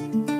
Su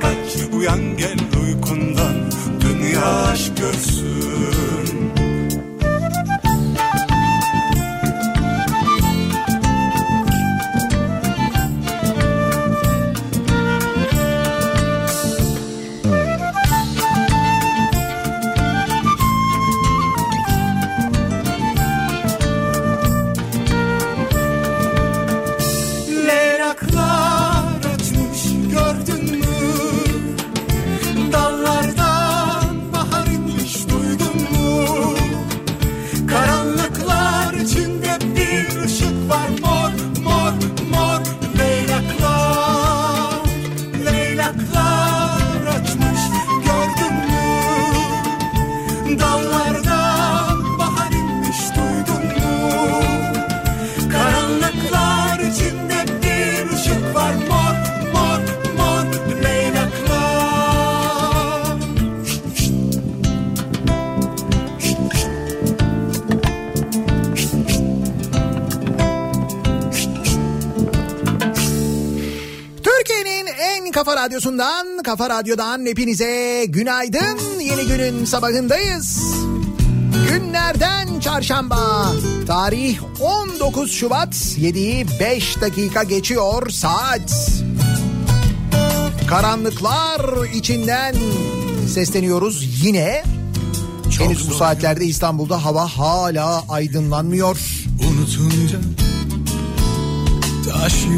kaç Uyan gel uykundan. Dünya aşk görsün kafa radyodan hepinize günaydın. Yeni günün sabahındayız. Günlerden çarşamba. Tarih 19 Şubat 7'yi 5 dakika geçiyor saat. Karanlıklar içinden sesleniyoruz yine. Henüz bu saatlerde İstanbul'da hava hala aydınlanmıyor. Unutunca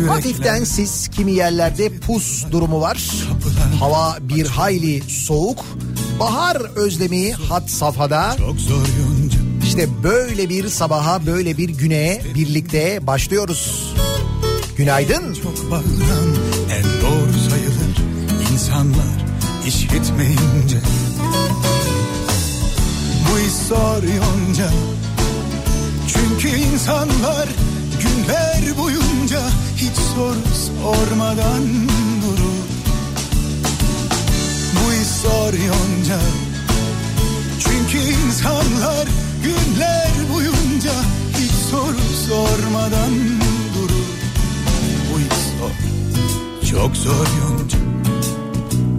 Hafiften sis kimi yerlerde pus durumu var. Hava bir hayli soğuk. Bahar özlemi hat safhada. İşte böyle bir sabaha böyle bir güne birlikte başlıyoruz. Günaydın. çok bağıran en doğru sayılır insanlar işitmeyince bu iş zor yonca çünkü insanlar günler boyunca hiç soru sormadan zor yonca insanlar günler boyunca hiç soru sormadan durur. Bu hiç zor, çok zor yonca.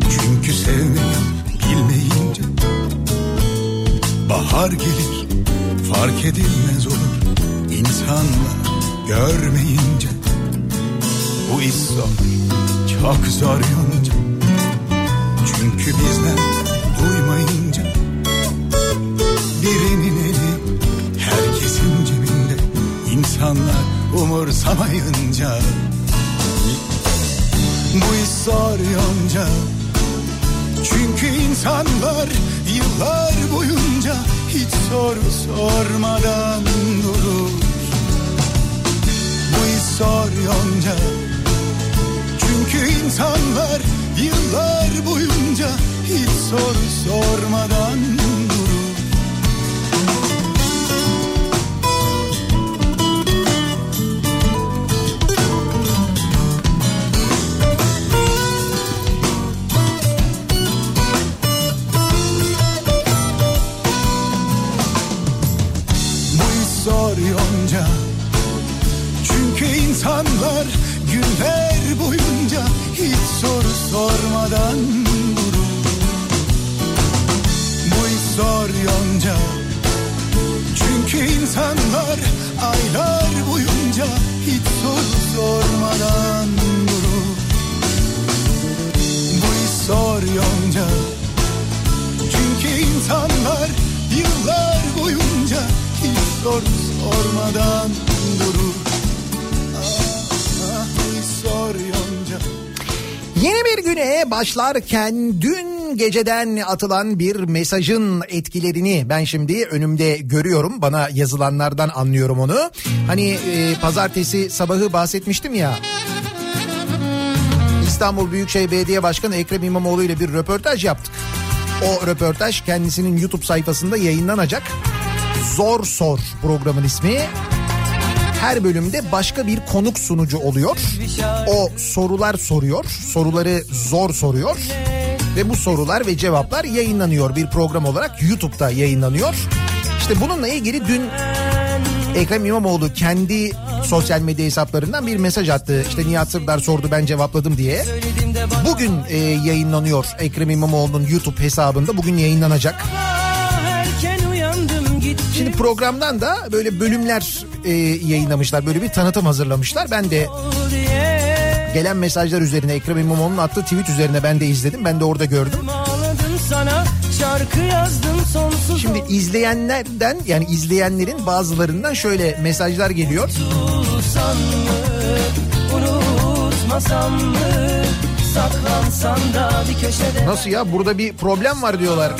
Çünkü sevmeyi bilmeyince bahar gelir fark edilmez olur insanlar görmeyince bu iş zor çok zor yonca çünkü bizden duymayınca birinin eli herkesin cebinde insanlar umursamayınca bu iş zor yonca çünkü insanlar yıllar boyunca hiç soru sormadan durur. Bu iş zor yonca. Çünkü insanlar yıllar boyunca hiç soru sormadan durur. Bu iş zor Çünkü insanlar günler boyunca sormadan durur. Bu iş zor yonca. Çünkü insanlar aylar boyunca Hiç soru sormadan durur. Bu iş zor yonca. Çünkü insanlar yıllar boyunca hiç soru sormadan durur. Yeni bir güne başlarken dün geceden atılan bir mesajın etkilerini ben şimdi önümde görüyorum. Bana yazılanlardan anlıyorum onu. Hani e, pazartesi sabahı bahsetmiştim ya. İstanbul Büyükşehir Belediye Başkanı Ekrem İmamoğlu ile bir röportaj yaptık. O röportaj kendisinin YouTube sayfasında yayınlanacak. Zor Sor programın ismi. Her bölümde başka bir konuk sunucu oluyor. O sorular soruyor. Soruları zor soruyor. Ve bu sorular ve cevaplar yayınlanıyor bir program olarak YouTube'da yayınlanıyor. İşte bununla ilgili dün Ekrem İmamoğlu kendi sosyal medya hesaplarından bir mesaj attı. İşte Nihat Sırdar sordu ben cevapladım diye. Bugün e, yayınlanıyor Ekrem İmamoğlu'nun YouTube hesabında. Bugün yayınlanacak. Şimdi programdan da böyle bölümler e, yayınlamışlar. Böyle bir tanıtım hazırlamışlar. Ben de gelen mesajlar üzerine Ekrem İmamoğlu'nun attığı tweet üzerine ben de izledim. Ben de orada gördüm. Sana Şimdi izleyenlerden yani izleyenlerin bazılarından şöyle mesajlar geliyor. olsan mı unutmasam mı Nasıl ya burada bir problem var diyorlar.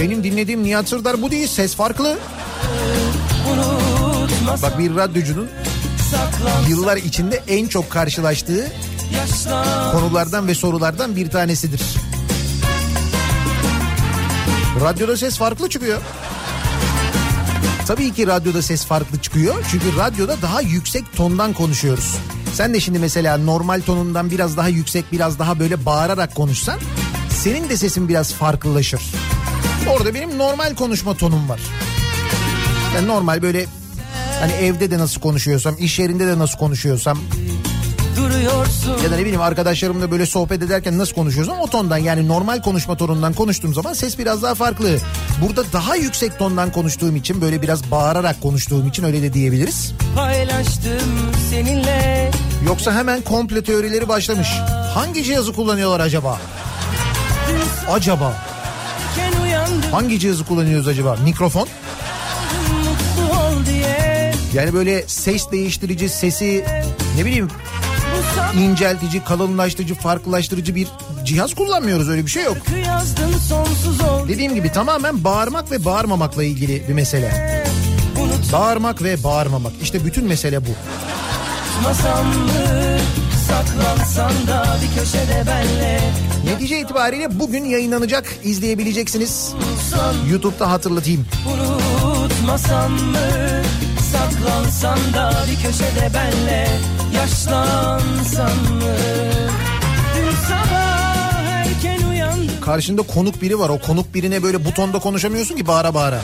Benim dinlediğim Nihat Sırdar bu değil ses farklı. Bak bir radyocunun yıllar içinde en çok karşılaştığı konulardan ve sorulardan bir tanesidir. Radyoda ses farklı çıkıyor. Tabii ki radyoda ses farklı çıkıyor. Çünkü radyoda daha yüksek tondan konuşuyoruz. Sen de şimdi mesela normal tonundan biraz daha yüksek, biraz daha böyle bağırarak konuşsan senin de sesin biraz farklılaşır. Orada benim normal konuşma tonum var. Yani normal böyle hani evde de nasıl konuşuyorsam, iş yerinde de nasıl konuşuyorsam ya da ne bileyim arkadaşlarımla böyle sohbet ederken nasıl konuşuyorsam o tondan yani normal konuşma tonundan konuştuğum zaman ses biraz daha farklı. Burada daha yüksek tondan konuştuğum için böyle biraz bağırarak konuştuğum için öyle de diyebiliriz. paylaştım seninle Yoksa hemen komple teorileri başlamış. Hangi cihazı kullanıyorlar acaba? Acaba hangi cihazı kullanıyoruz acaba? Mikrofon? Yani böyle ses değiştirici sesi ne bileyim inceltici, kalınlaştırıcı, farklılaştırıcı bir cihaz kullanmıyoruz öyle bir şey yok. Dediğim gibi tamamen bağırmak ve bağırmamakla ilgili bir mesele. Bağırmak ve bağırmamak. İşte bütün mesele bu. Unutmasam mı saklansan da bir köşede benle Netice itibariyle bugün yayınlanacak izleyebileceksiniz. YouTube'da hatırlatayım. unutmasam mı saklansan da bir köşede benle yaşlansan mı Dün sabah erken uyandım karşında konuk biri var. O konuk birine böyle butonda konuşamıyorsun ki bağıra bağıra.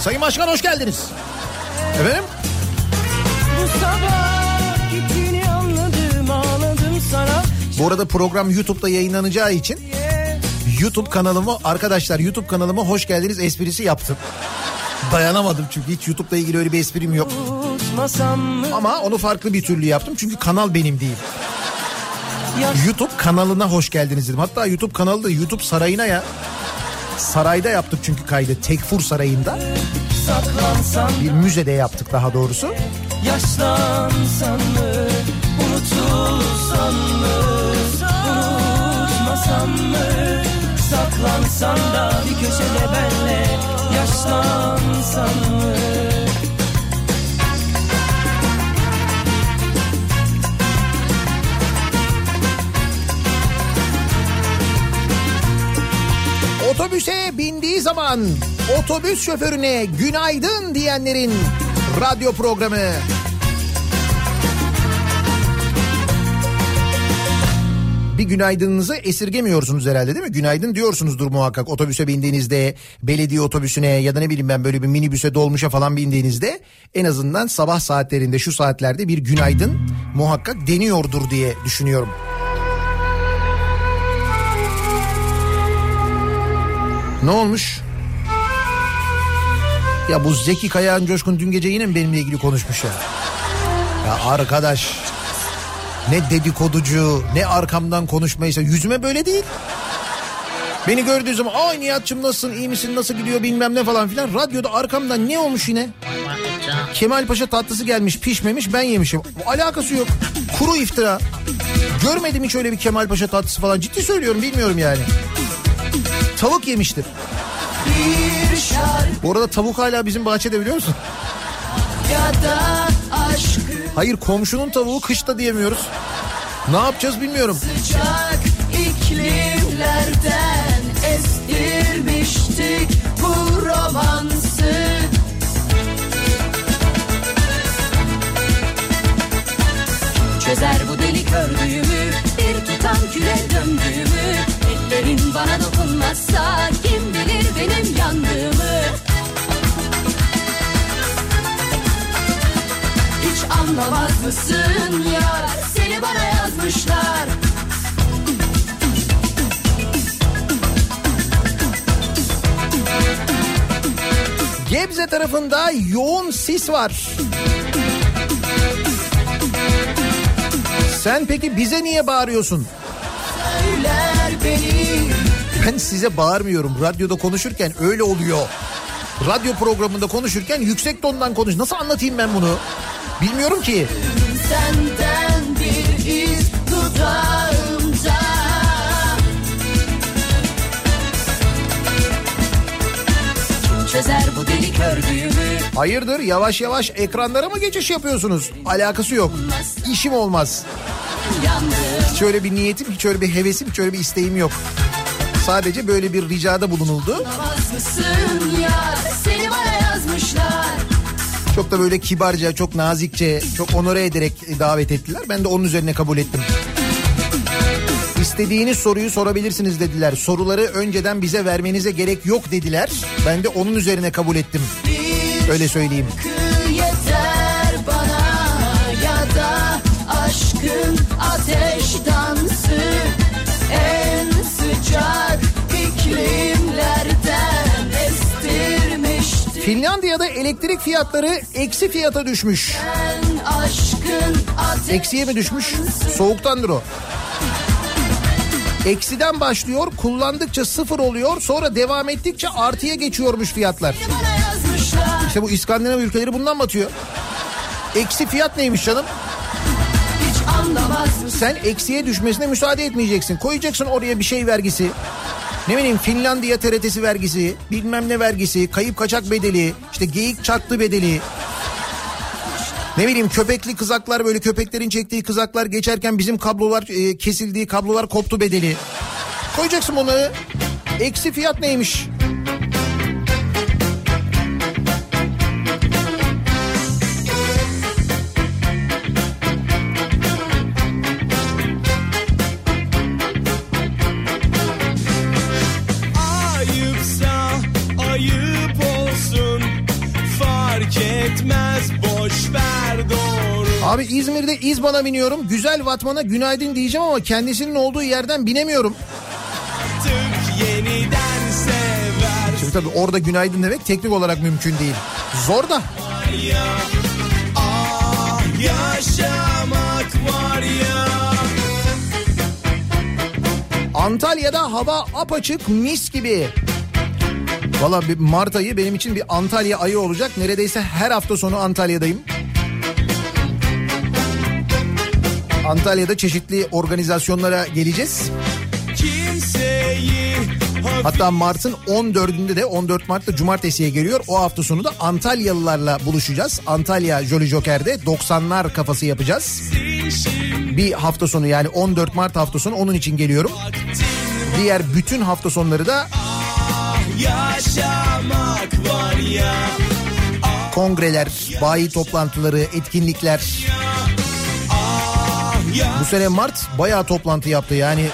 Sayın Başkan hoş geldiniz. Efendim? Bu sabah Bu arada program YouTube'da yayınlanacağı için YouTube kanalımı arkadaşlar YouTube kanalıma hoş geldiniz esprisi yaptım. Dayanamadım çünkü hiç YouTube'la ilgili öyle bir esprim yok. Ama onu farklı bir türlü yaptım çünkü kanal benim değil. YouTube kanalına hoş geldiniz dedim. Hatta YouTube kanalı da YouTube sarayına ya. Sarayda yaptık çünkü kaydı. Tekfur Sarayı'nda. Bir müzede yaptık daha doğrusu. Yaşlansan mı unutulsan mı? Unutmasan mı? Saklansan da bir köşede benle Yaşlansan mı? Otobüse bindiği zaman otobüs şoförüne günaydın diyenlerin radyo programı. Bir günaydınınızı esirgemiyorsunuz herhalde değil mi? Günaydın diyorsunuzdur muhakkak otobüse bindiğinizde, belediye otobüsüne ya da ne bileyim ben böyle bir minibüse dolmuşa falan bindiğinizde en azından sabah saatlerinde şu saatlerde bir günaydın muhakkak deniyordur diye düşünüyorum. Ne olmuş? Ya bu Zeki Kayağan Coşkun dün gece yine benimle ilgili konuşmuş ya? Ya arkadaş ne dedikoducu ne arkamdan konuşmaysa yüzüme böyle değil. Beni gördüğü zaman ay Nihat'cığım nasılsın iyi misin nasıl gidiyor bilmem ne falan filan. Radyoda arkamdan ne olmuş yine? Kemal Paşa tatlısı gelmiş pişmemiş ben yemişim. Alakası yok. Kuru iftira. Görmedim hiç öyle bir Kemal Paşa tatlısı falan. Ciddi söylüyorum bilmiyorum yani. Tavuk yemiştir. Bu arada tavuk hala bizim bahçede biliyor musun? Hayır komşunun tavuğu kışta diyemiyoruz. Ne yapacağız bilmiyorum. sıcak iklimlerden estirmiştik bu romansı. Çözer bu delik ördüğümü, bir tutam küre döndüğümü. Ellerin bana dokunmazsa kim bilir benim yandığımı. Anlamaz mısın yar, seni bana yazmışlar. Gebze tarafında yoğun sis var. Sen peki bize niye bağırıyorsun? Ben size bağırmıyorum. Radyoda konuşurken öyle oluyor. Radyo programında konuşurken yüksek tondan konuş. Nasıl anlatayım ben bunu? Bilmiyorum ki. senden bir iz dudağımda. Kim çözer bu delik ördüğümü Hayırdır yavaş yavaş ekranlara mı geçiş yapıyorsunuz? Alakası yok. İşim olmaz. Hiç öyle bir niyetim, hiç öyle bir hevesim, hiç öyle bir isteğim yok. Sadece böyle bir ricada bulunuldu. Anlamaz mısın yar. Çok da böyle kibarca, çok nazikçe, çok onore ederek davet ettiler. Ben de onun üzerine kabul ettim. İstediğiniz soruyu sorabilirsiniz dediler. Soruları önceden bize vermenize gerek yok dediler. Ben de onun üzerine kabul ettim. Öyle söyleyeyim. Şarkı Finlandiya'da elektrik fiyatları eksi fiyata düşmüş. Eksiye mi düşmüş? Soğuktandır o. Eksiden başlıyor, kullandıkça sıfır oluyor, sonra devam ettikçe artıya geçiyormuş fiyatlar. İşte bu İskandinav ülkeleri bundan batıyor. Eksi fiyat neymiş canım? Sen eksiye düşmesine müsaade etmeyeceksin. Koyacaksın oraya bir şey vergisi. Ne bileyim Finlandiya TRT'si vergisi, bilmem ne vergisi, kayıp kaçak bedeli, işte geyik çaktı bedeli. Ne bileyim köpekli kızaklar böyle köpeklerin çektiği kızaklar geçerken bizim kablolar e, kesildiği kablolar koptu bedeli. Koyacaksın bunları. Eksi fiyat neymiş? Abi İzmir'de İzban'a biniyorum. Güzel Vatman'a günaydın diyeceğim ama kendisinin olduğu yerden binemiyorum. Şimdi tabii orada günaydın demek teknik olarak mümkün değil. Zor da. ya yaşamak var ya Antalya'da hava apaçık mis gibi. Valla Mart ayı benim için bir Antalya ayı olacak. Neredeyse her hafta sonu Antalya'dayım. Antalya'da çeşitli organizasyonlara geleceğiz. Hatta Mart'ın 14'ünde de 14 Mart'ta cumartesiye geliyor. O hafta sonu da Antalyalılarla buluşacağız. Antalya Jolly Joker'de 90'lar kafası yapacağız. Bir hafta sonu yani 14 Mart hafta sonu onun için geliyorum. Diğer bütün hafta sonları da kongreler, bayi toplantıları, etkinlikler. Bu sene Mart bayağı toplantı yaptı yani.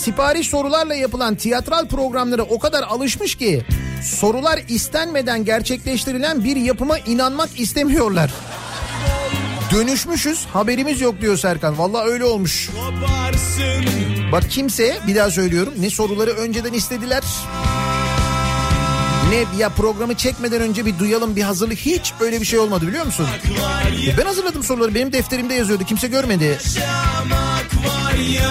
Sipariş sorularla yapılan tiyatral programlara o kadar alışmış ki sorular istenmeden gerçekleştirilen bir yapıma inanmak istemiyorlar. Dönüşmüşüz haberimiz yok diyor Serkan. Vallahi öyle olmuş. Bak kimseye bir daha söylüyorum ne soruları önceden istediler. Ne ya programı çekmeden önce bir duyalım bir hazırlık hiç öyle bir şey olmadı biliyor musun? Ben hazırladım soruları benim defterimde yazıyordu kimse görmedi. yaşamak var ya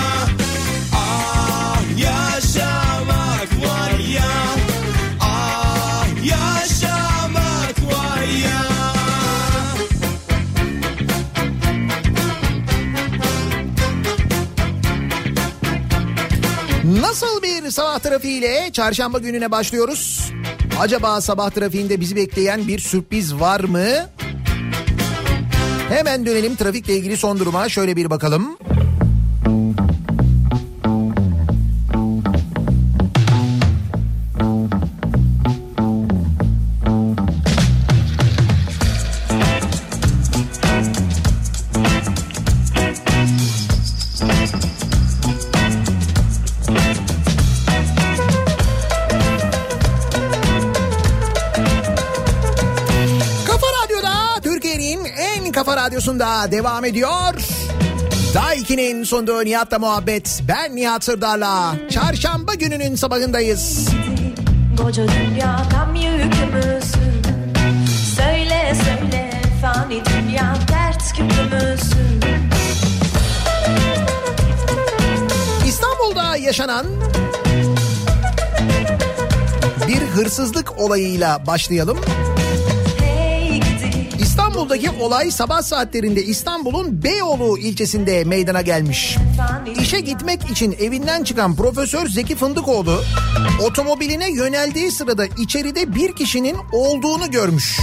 Nasıl bir sabah trafiğiyle çarşamba gününe başlıyoruz? Acaba sabah trafiğinde bizi bekleyen bir sürpriz var mı? Hemen dönelim trafikle ilgili son duruma şöyle bir bakalım. Devam ediyor. Daiki'nin sunduğu Nihat'la muhabbet. Ben Nihat Sırdar'la. Çarşamba gününün sabahındayız. Koca dünya tam yükümüzün Söyle söyle fani dünya dert küpümüzün İstanbul'da yaşanan bir hırsızlık olayıyla başlayalım. İstanbul'daki olay sabah saatlerinde İstanbul'un Beyoğlu ilçesinde meydana gelmiş. İşe gitmek için evinden çıkan Profesör Zeki Fındıkoğlu otomobiline yöneldiği sırada içeride bir kişinin olduğunu görmüş.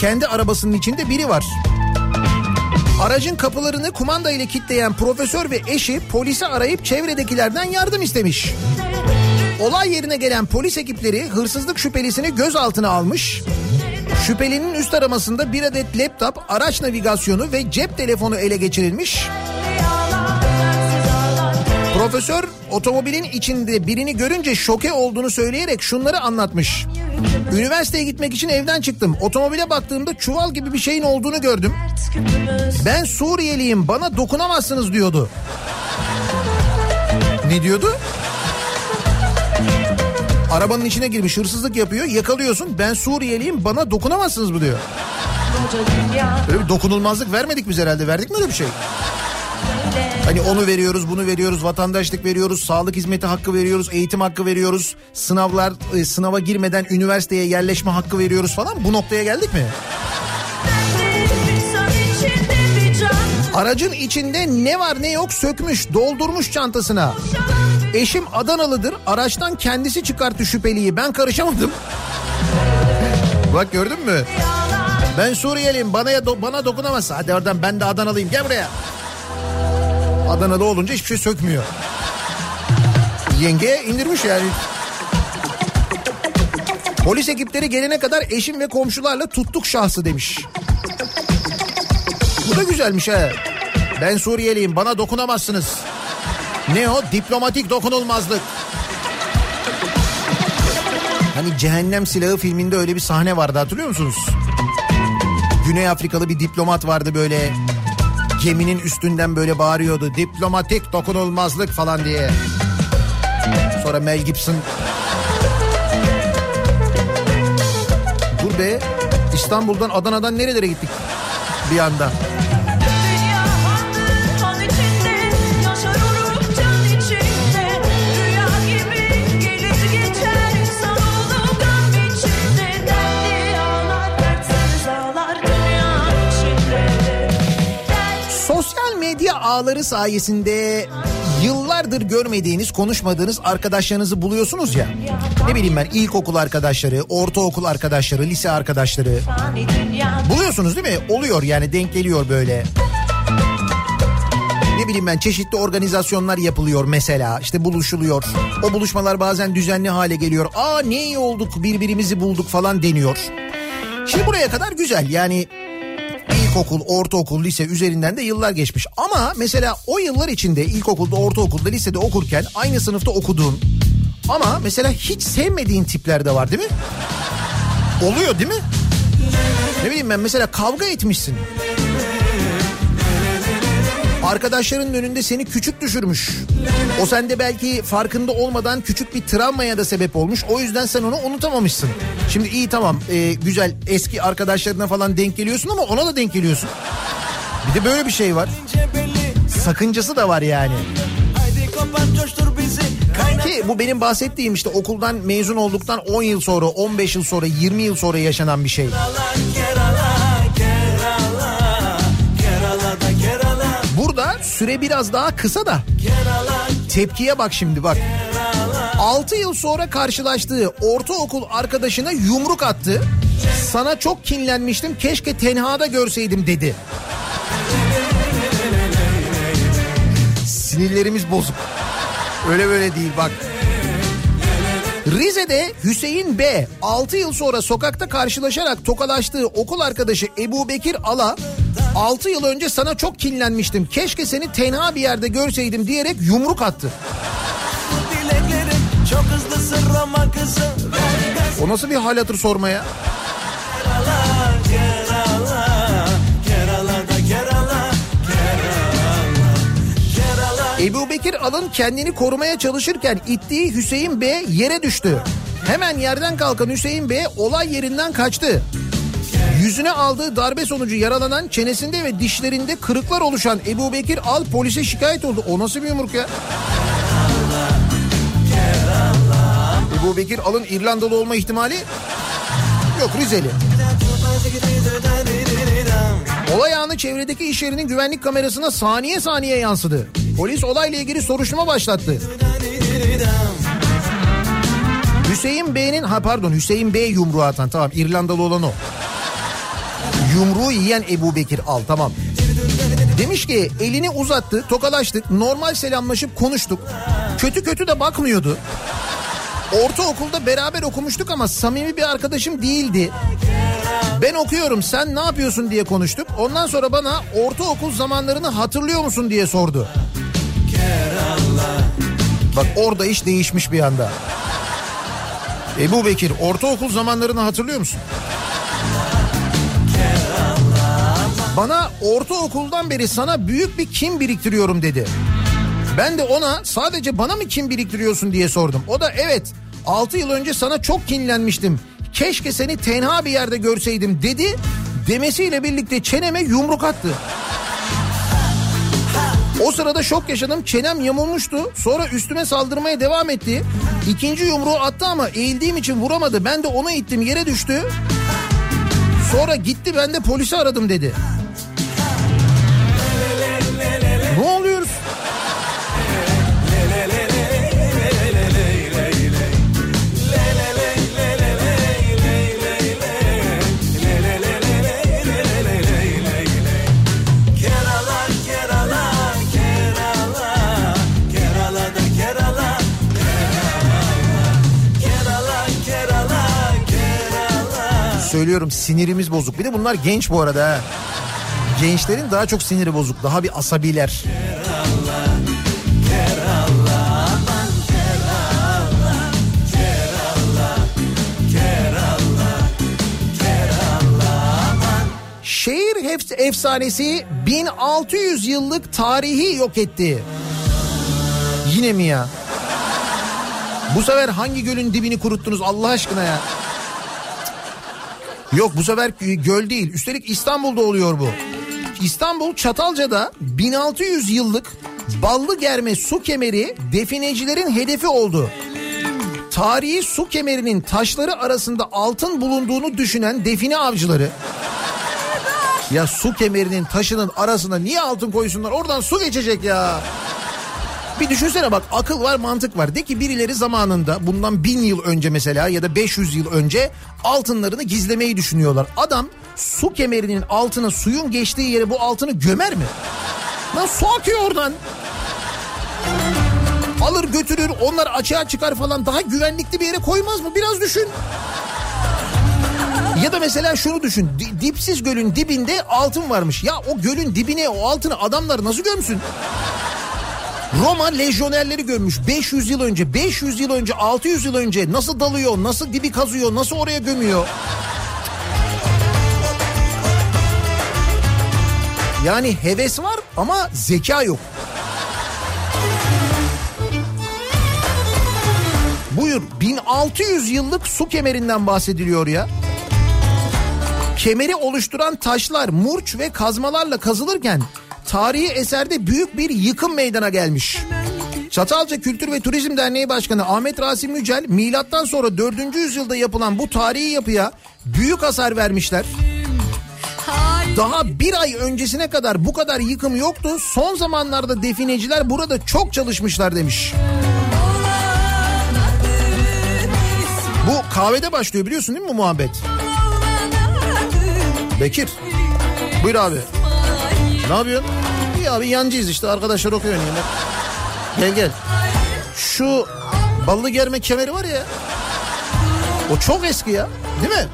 Kendi arabasının içinde biri var. Aracın kapılarını kumanda ile kilitleyen profesör ve eşi polisi arayıp çevredekilerden yardım istemiş. Olay yerine gelen polis ekipleri hırsızlık şüphelisini gözaltına almış. Şüphelinin üst aramasında bir adet laptop, araç navigasyonu ve cep telefonu ele geçirilmiş. Profesör otomobilin içinde birini görünce şoke olduğunu söyleyerek şunları anlatmış. Üniversiteye gitmek için evden çıktım. Otomobile baktığımda çuval gibi bir şeyin olduğunu gördüm. Ben Suriyeliyim bana dokunamazsınız diyordu. Ne diyordu? Arabanın içine girmiş hırsızlık yapıyor yakalıyorsun ben Suriyeliyim bana dokunamazsınız mı diyor. Böyle bir dokunulmazlık vermedik biz herhalde verdik mi öyle bir şey? Hani onu veriyoruz, bunu veriyoruz, vatandaşlık veriyoruz, sağlık hizmeti hakkı veriyoruz, eğitim hakkı veriyoruz, sınavlar e, sınava girmeden üniversiteye yerleşme hakkı veriyoruz falan. Bu noktaya geldik mi? Aracın içinde ne var ne yok sökmüş, doldurmuş çantasına. Eşim Adanalıdır. Araçtan kendisi çıkarttı şüpheliyi. Ben karışamadım. Bak gördün mü? Ben Suriyeliyim bana, do- bana dokunamazsın. Hadi oradan ben de Adanalıyım gel buraya. Adanalı olunca hiçbir şey sökmüyor. Yenge indirmiş yani. Polis ekipleri gelene kadar eşim ve komşularla tuttuk şahsı demiş. Bu da güzelmiş ha. Ben Suriyeliyim bana dokunamazsınız. Ne o? Diplomatik dokunulmazlık. Hani Cehennem Silahı filminde öyle bir sahne vardı hatırlıyor musunuz? Güney Afrikalı bir diplomat vardı böyle geminin üstünden böyle bağırıyordu. Diplomatik dokunulmazlık falan diye. Sonra Mel Gibson Dur be İstanbul'dan Adana'dan nerelere gittik bir anda. Medya ağları sayesinde yıllardır görmediğiniz, konuşmadığınız arkadaşlarınızı buluyorsunuz ya. Ne bileyim ben ilkokul arkadaşları, ortaokul arkadaşları, lise arkadaşları. Buluyorsunuz değil mi? Oluyor yani denk geliyor böyle. Ne bileyim ben çeşitli organizasyonlar yapılıyor mesela. İşte buluşuluyor. O buluşmalar bazen düzenli hale geliyor. Aa ne iyi olduk birbirimizi bulduk falan deniyor. Şimdi buraya kadar güzel yani ilkokul, ortaokul, lise üzerinden de yıllar geçmiş. Ama mesela o yıllar içinde ilkokulda, ortaokulda, lisede okurken aynı sınıfta okuduğun ama mesela hiç sevmediğin tipler de var değil mi? Oluyor değil mi? Ne bileyim ben mesela kavga etmişsin. Arkadaşlarının önünde seni küçük düşürmüş. O sende belki farkında olmadan küçük bir travmaya da sebep olmuş. O yüzden sen onu unutamamışsın. Şimdi iyi tamam e, güzel eski arkadaşlarına falan denk geliyorsun ama ona da denk geliyorsun. Bir de böyle bir şey var. Sakıncası da var yani. Ki bu benim bahsettiğim işte okuldan mezun olduktan 10 yıl sonra, 15 yıl sonra, 20 yıl sonra yaşanan bir şey. Süre biraz daha kısa da tepkiye bak şimdi bak. 6 yıl sonra karşılaştığı ortaokul arkadaşına yumruk attı. Sana çok kinlenmiştim keşke tenhada görseydim dedi. Sinirlerimiz bozuk. Öyle böyle değil bak. Rize'de Hüseyin B 6 yıl sonra sokakta karşılaşarak tokalaştığı okul arkadaşı Ebu Bekir Ala 6 yıl önce sana çok kinlenmiştim. Keşke seni tenha bir yerde görseydim diyerek yumruk attı. O nasıl bir hal hatır sormaya? Ebu Bekir Alın kendini korumaya çalışırken ittiği Hüseyin B yere düştü. Hemen yerden kalkan Hüseyin B olay yerinden kaçtı. Yüzüne aldığı darbe sonucu yaralanan çenesinde ve dişlerinde kırıklar oluşan Ebu Bekir Al polise şikayet oldu. O nasıl bir yumruk ya? Ebu Bekir Al'ın İrlandalı olma ihtimali yok Rizeli. Olay anı çevredeki iş yerinin güvenlik kamerasına saniye saniye yansıdı. Polis olayla ilgili soruşturma başlattı. Hüseyin Bey'in ha pardon Hüseyin Bey yumruğu atan tamam İrlandalı olan o. Yumruğu yiyen Ebu Bekir al tamam. Demiş ki elini uzattı tokalaştık normal selamlaşıp konuştuk. Kötü kötü de bakmıyordu. Ortaokulda beraber okumuştuk ama samimi bir arkadaşım değildi. Ben okuyorum sen ne yapıyorsun diye konuştuk. Ondan sonra bana ortaokul zamanlarını hatırlıyor musun diye sordu. Bak orada iş değişmiş bir anda. Ebu Bekir ortaokul zamanlarını hatırlıyor musun? Bana ortaokuldan beri sana büyük bir kim biriktiriyorum dedi. Ben de ona sadece bana mı kim biriktiriyorsun diye sordum. O da evet 6 yıl önce sana çok kinlenmiştim. Keşke seni tenha bir yerde görseydim dedi. Demesiyle birlikte çeneme yumruk attı. O sırada şok yaşadım. Çenem yamulmuştu. Sonra üstüme saldırmaya devam etti. İkinci yumruğu attı ama eğildiğim için vuramadı. Ben de onu ittim yere düştü. Sonra gitti ben de polisi aradım dedi. Söylüyorum sinirimiz bozuk. Bir de bunlar genç bu arada ha. Gençlerin daha çok siniri bozuk. Daha bir asabiler. Şehir hef- efsanesi 1600 yıllık tarihi yok etti. Yine mi ya? Bu sefer hangi gölün dibini kuruttunuz Allah aşkına ya? Yok bu sefer göl değil. Üstelik İstanbul'da oluyor bu. İstanbul Çatalca'da 1600 yıllık ballı germe su kemeri definecilerin hedefi oldu. Tarihi su kemerinin taşları arasında altın bulunduğunu düşünen define avcıları ya su kemerinin taşının arasına niye altın koysunlar? Oradan su geçecek ya. Bir düşünsene bak akıl var mantık var. De ki birileri zamanında bundan bin yıl önce mesela ya da 500 yıl önce altınlarını gizlemeyi düşünüyorlar. Adam su kemerinin altına suyun geçtiği yere bu altını gömer mi? Lan su akıyor oradan. Alır götürür onlar açığa çıkar falan daha güvenlikli bir yere koymaz mı? Biraz düşün. Ya da mesela şunu düşün. di- Dipsiz gölün dibinde altın varmış. Ya o gölün dibine o altını adamlar nasıl gömsün? Roma lejyonerleri görmüş. 500 yıl önce 500 yıl önce 600 yıl önce nasıl dalıyor nasıl dibi kazıyor nasıl oraya gömüyor? Yani heves var ama zeka yok. Buyur 1600 yıllık su kemerinden bahsediliyor ya. Kemeri oluşturan taşlar murç ve kazmalarla kazılırken tarihi eserde büyük bir yıkım meydana gelmiş. Çatalca Kültür ve Turizm Derneği Başkanı Ahmet Rasim Yücel milattan sonra 4. yüzyılda yapılan bu tarihi yapıya büyük hasar vermişler. Daha bir ay öncesine kadar bu kadar yıkım yoktu. Son zamanlarda defineciler burada çok çalışmışlar demiş. Bu kahvede başlıyor biliyorsun değil mi bu muhabbet? Bekir. Buyur abi. Ne yapıyorsun? İyi abi yancıyız işte arkadaşlar okuyor yine. Gel gel. Şu ballı germe kemeri var ya. O çok eski ya. Değil mi?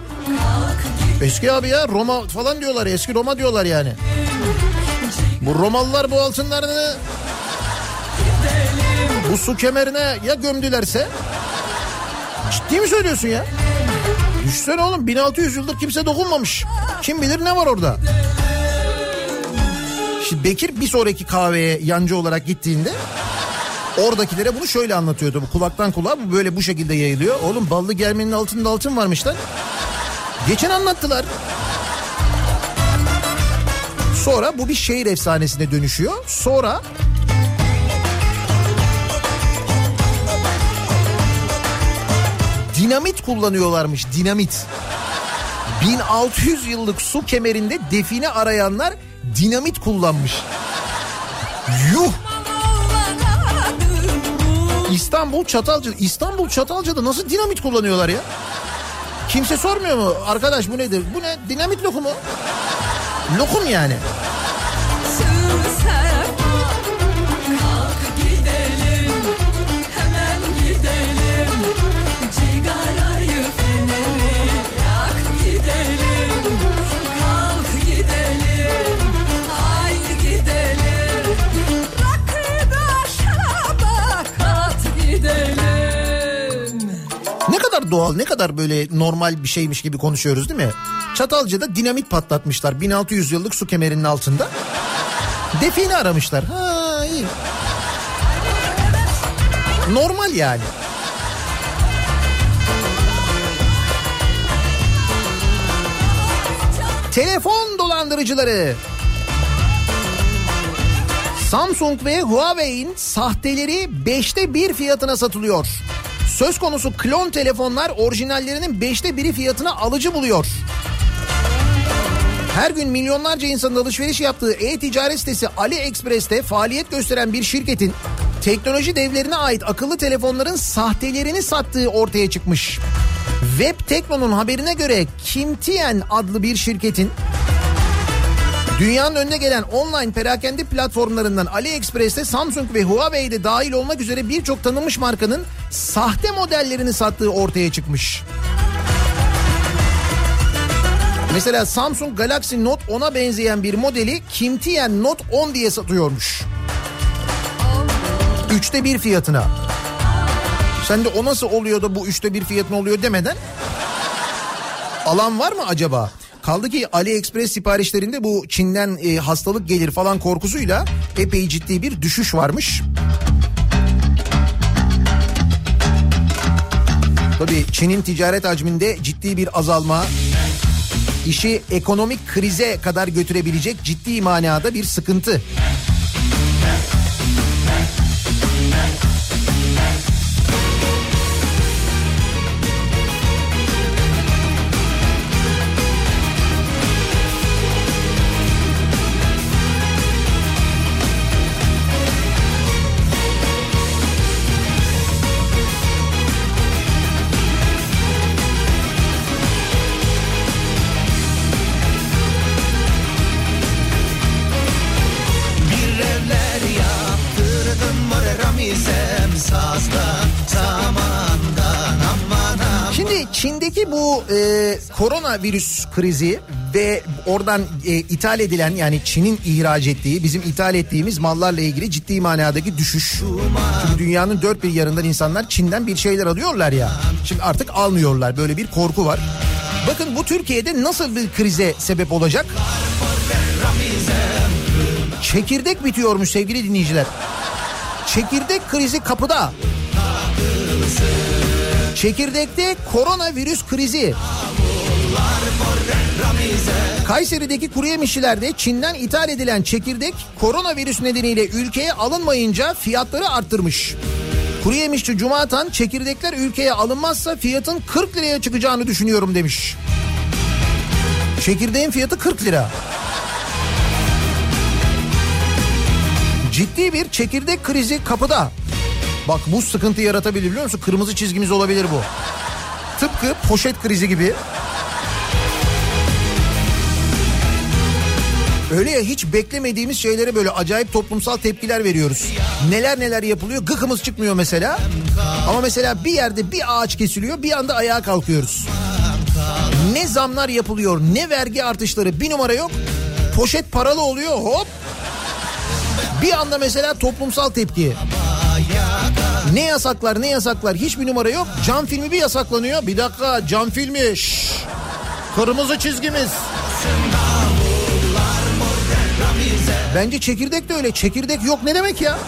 Eski abi ya Roma falan diyorlar. Eski Roma diyorlar yani. Bu Romalılar bu altınlarını bu su kemerine ya gömdülerse ciddi mi söylüyorsun ya? Düşsene oğlum 1600 yıldır kimse dokunmamış. Kim bilir ne var orada? Şimdi Bekir bir sonraki kahveye yancı olarak gittiğinde oradakilere bunu şöyle anlatıyordu. Bu kulaktan kulağa bu böyle bu şekilde yayılıyor. Oğlum ballı germenin altında altın varmış lan. Geçen anlattılar. Sonra bu bir şehir efsanesine dönüşüyor. Sonra dinamit kullanıyorlarmış dinamit. 1600 yıllık su kemerinde define arayanlar dinamit kullanmış. Yuh! İstanbul Çatalca İstanbul Çatalca'da nasıl dinamit kullanıyorlar ya? Kimse sormuyor mu? Arkadaş bu nedir? Bu ne? Dinamit lokumu. Lokum yani. Kalk doğal, ne kadar böyle normal bir şeymiş gibi konuşuyoruz değil mi? Çatalca'da dinamit patlatmışlar 1600 yıllık su kemerinin altında. Define aramışlar. Ha iyi. Normal yani. Telefon dolandırıcıları. Samsung ve Huawei'in sahteleri beşte bir fiyatına satılıyor. Söz konusu klon telefonlar orijinallerinin beşte biri fiyatına alıcı buluyor. Her gün milyonlarca insanın alışveriş yaptığı e-ticaret sitesi AliExpress'te faaliyet gösteren bir şirketin teknoloji devlerine ait akıllı telefonların sahtelerini sattığı ortaya çıkmış. Web Tekno'nun haberine göre Kimtien adlı bir şirketin Dünyanın önüne gelen online perakende platformlarından AliExpress'te Samsung ve Huawei'de dahil olmak üzere birçok tanınmış markanın sahte modellerini sattığı ortaya çıkmış. Mesela Samsung Galaxy Note 10'a benzeyen bir modeli Kimtiyen Note 10 diye satıyormuş. Üçte bir fiyatına. Sen de o nasıl oluyor da bu üçte bir fiyatına oluyor demeden alan var mı acaba? Kaldı ki AliExpress siparişlerinde bu Çin'den e, hastalık gelir falan korkusuyla epey ciddi bir düşüş varmış. Tabii Çin'in ticaret hacminde ciddi bir azalma, işi ekonomik krize kadar götürebilecek ciddi manada bir sıkıntı. Koronavirüs krizi ve oradan e, ithal edilen yani Çin'in ihraç ettiği bizim ithal ettiğimiz mallarla ilgili ciddi manadaki düşüş. Çünkü dünyanın dört bir yanından insanlar Çin'den bir şeyler alıyorlar ya. Şimdi artık almıyorlar böyle bir korku var. Bakın bu Türkiye'de nasıl bir krize sebep olacak? Çekirdek bitiyormuş sevgili dinleyiciler. Çekirdek krizi kapıda. Çekirdekte koronavirüs krizi. Kayseri'deki kuru yemişçilerde Çin'den ithal edilen çekirdek koronavirüs nedeniyle ülkeye alınmayınca fiyatları arttırmış. Kuru yemişçi Cumatan çekirdekler ülkeye alınmazsa fiyatın 40 liraya çıkacağını düşünüyorum demiş. Çekirdeğin fiyatı 40 lira. Ciddi bir çekirdek krizi kapıda. Bak bu sıkıntı yaratabilir biliyor musun? Kırmızı çizgimiz olabilir bu. Tıpkı poşet krizi gibi. Öyle ya hiç beklemediğimiz şeylere böyle acayip toplumsal tepkiler veriyoruz. Neler neler yapılıyor gıkımız çıkmıyor mesela. Ama mesela bir yerde bir ağaç kesiliyor bir anda ayağa kalkıyoruz. Ne zamlar yapılıyor ne vergi artışları bir numara yok. Poşet paralı oluyor hop. Bir anda mesela toplumsal tepki. Ne yasaklar ne yasaklar hiçbir numara yok. Cam filmi bir yasaklanıyor. Bir dakika cam filmi. Şşş. Kırmızı çizgimiz. Bence çekirdek de öyle. Çekirdek yok ne demek ya?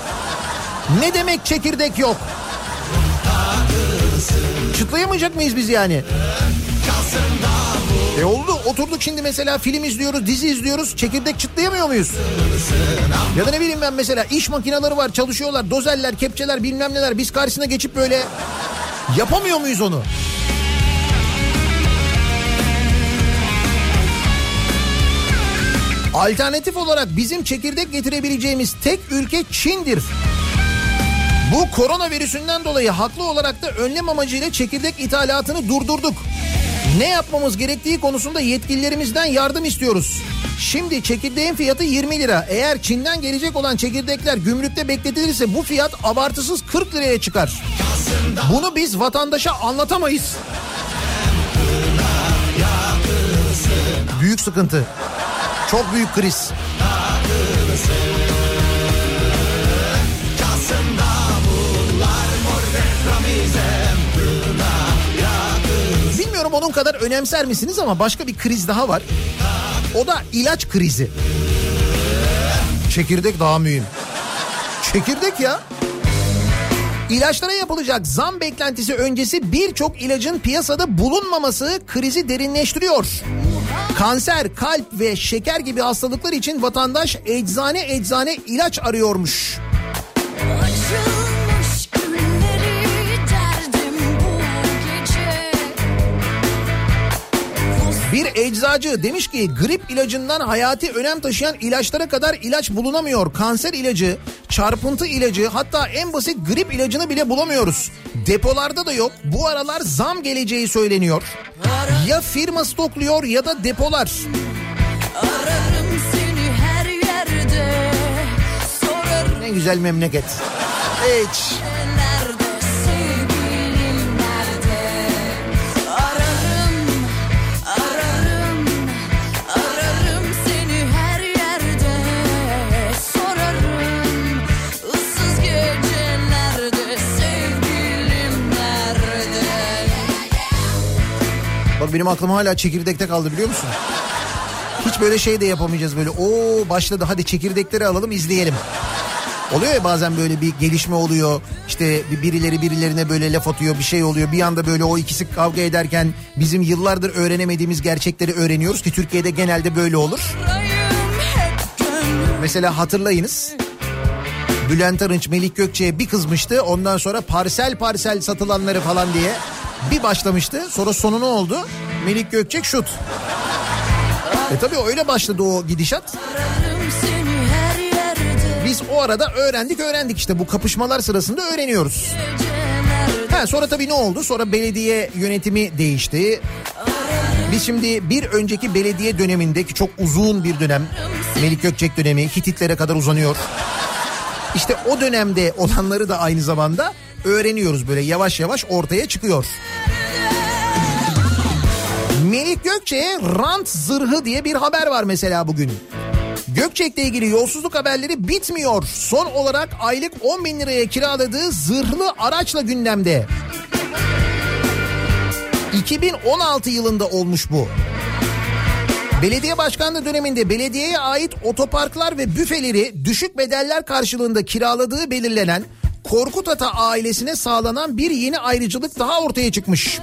Ne demek çekirdek yok? Çıtlayamayacak mıyız biz yani? E oldu oturduk şimdi mesela film izliyoruz dizi izliyoruz çekirdek çıtlayamıyor muyuz? Ya da ne bileyim ben mesela iş makineleri var çalışıyorlar dozeller kepçeler bilmem neler biz karşısına geçip böyle yapamıyor muyuz onu? Alternatif olarak bizim çekirdek getirebileceğimiz tek ülke Çin'dir. Bu koronavirüsünden dolayı haklı olarak da önlem amacıyla çekirdek ithalatını durdurduk. Ne yapmamız gerektiği konusunda yetkililerimizden yardım istiyoruz. Şimdi çekirdeğin fiyatı 20 lira. Eğer Çin'den gelecek olan çekirdekler gümrükte bekletilirse bu fiyat abartısız 40 liraya çıkar. Bunu biz vatandaşa anlatamayız. Büyük sıkıntı. Çok büyük kriz. Bilmiyorum onun kadar önemser misiniz ama başka bir kriz daha var. O da ilaç krizi. Çekirdek daha mühim. Çekirdek ya. İlaçlara yapılacak zam beklentisi öncesi birçok ilacın piyasada bulunmaması krizi derinleştiriyor. Kanser, kalp ve şeker gibi hastalıklar için vatandaş eczane eczane ilaç arıyormuş. Bir eczacı demiş ki grip ilacından hayati önem taşıyan ilaçlara kadar ilaç bulunamıyor. Kanser ilacı, çarpıntı ilacı hatta en basit grip ilacını bile bulamıyoruz. Depolarda da yok. Bu aralar zam geleceği söyleniyor. Ya firma stokluyor ya da depolar. Ararım seni her yerde Sorarım Ne güzel memleket. Hiç. nerede benim aklım hala çekirdekte kaldı biliyor musun? Hiç böyle şey de yapamayacağız böyle. Oo başladı hadi çekirdekleri alalım izleyelim. Oluyor ya bazen böyle bir gelişme oluyor. İşte bir birileri birilerine böyle laf atıyor bir şey oluyor. Bir anda böyle o ikisi kavga ederken bizim yıllardır öğrenemediğimiz gerçekleri öğreniyoruz ki Türkiye'de genelde böyle olur. Mesela hatırlayınız. Bülent Arınç Melik Gökçe'ye bir kızmıştı. Ondan sonra parsel parsel satılanları falan diye bir başlamıştı. Sonra sonu ne oldu? Melik Gökçek şut. E tabii öyle başladı o gidişat. Biz o arada öğrendik öğrendik işte bu kapışmalar sırasında öğreniyoruz. Ha, sonra tabii ne oldu? Sonra belediye yönetimi değişti. Biz şimdi bir önceki belediye dönemindeki çok uzun bir dönem Melik Gökçek dönemi Hititlere kadar uzanıyor. İşte o dönemde olanları da aynı zamanda öğreniyoruz böyle yavaş yavaş ortaya çıkıyor. Melik Gökçe'ye rant zırhı diye bir haber var mesela bugün. Gökçek'le ilgili yolsuzluk haberleri bitmiyor. Son olarak aylık 10 bin liraya kiraladığı zırhlı araçla gündemde. 2016 yılında olmuş bu. Belediye başkanlığı döneminde belediyeye ait otoparklar ve büfeleri düşük bedeller karşılığında kiraladığı belirlenen Korkut Ata ailesine sağlanan bir yeni ayrıcalık daha ortaya çıkmış.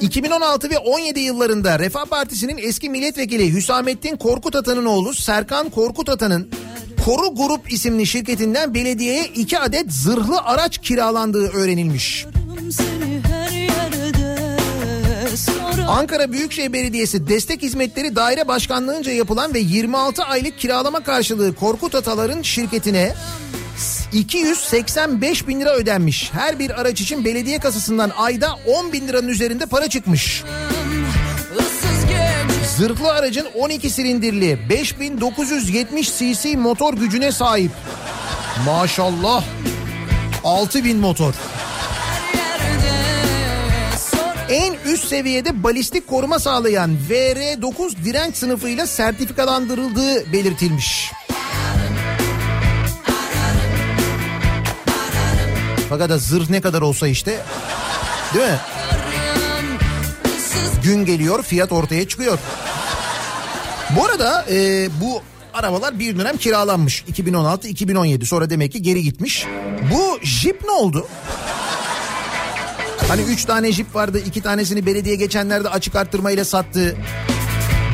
2016 ve 17 yıllarında Refah Partisi'nin eski milletvekili Hüsamettin Korkut Ata'nın oğlu Serkan Korkut Ata'nın Koru Grup isimli şirketinden belediyeye iki adet zırhlı araç kiralandığı öğrenilmiş. Ankara Büyükşehir Belediyesi Destek Hizmetleri Daire Başkanlığı'nca yapılan ve 26 aylık kiralama karşılığı Korkut Atalar'ın şirketine 285 bin lira ödenmiş. Her bir araç için belediye kasasından ayda 10 bin liranın üzerinde para çıkmış. Zırhlı aracın 12 silindirli 5970 cc motor gücüne sahip. Maşallah. 6000 motor. En üst seviyede balistik koruma sağlayan VR9 direnç sınıfıyla sertifikalandırıldığı belirtilmiş. Fakat zırh ne kadar olsa işte değil mi? Gün geliyor fiyat ortaya çıkıyor. Bu arada e, bu arabalar bir dönem kiralanmış 2016-2017 sonra demek ki geri gitmiş. Bu jip ne oldu? Hani üç tane jip vardı iki tanesini belediye geçenlerde açık arttırmayla sattı.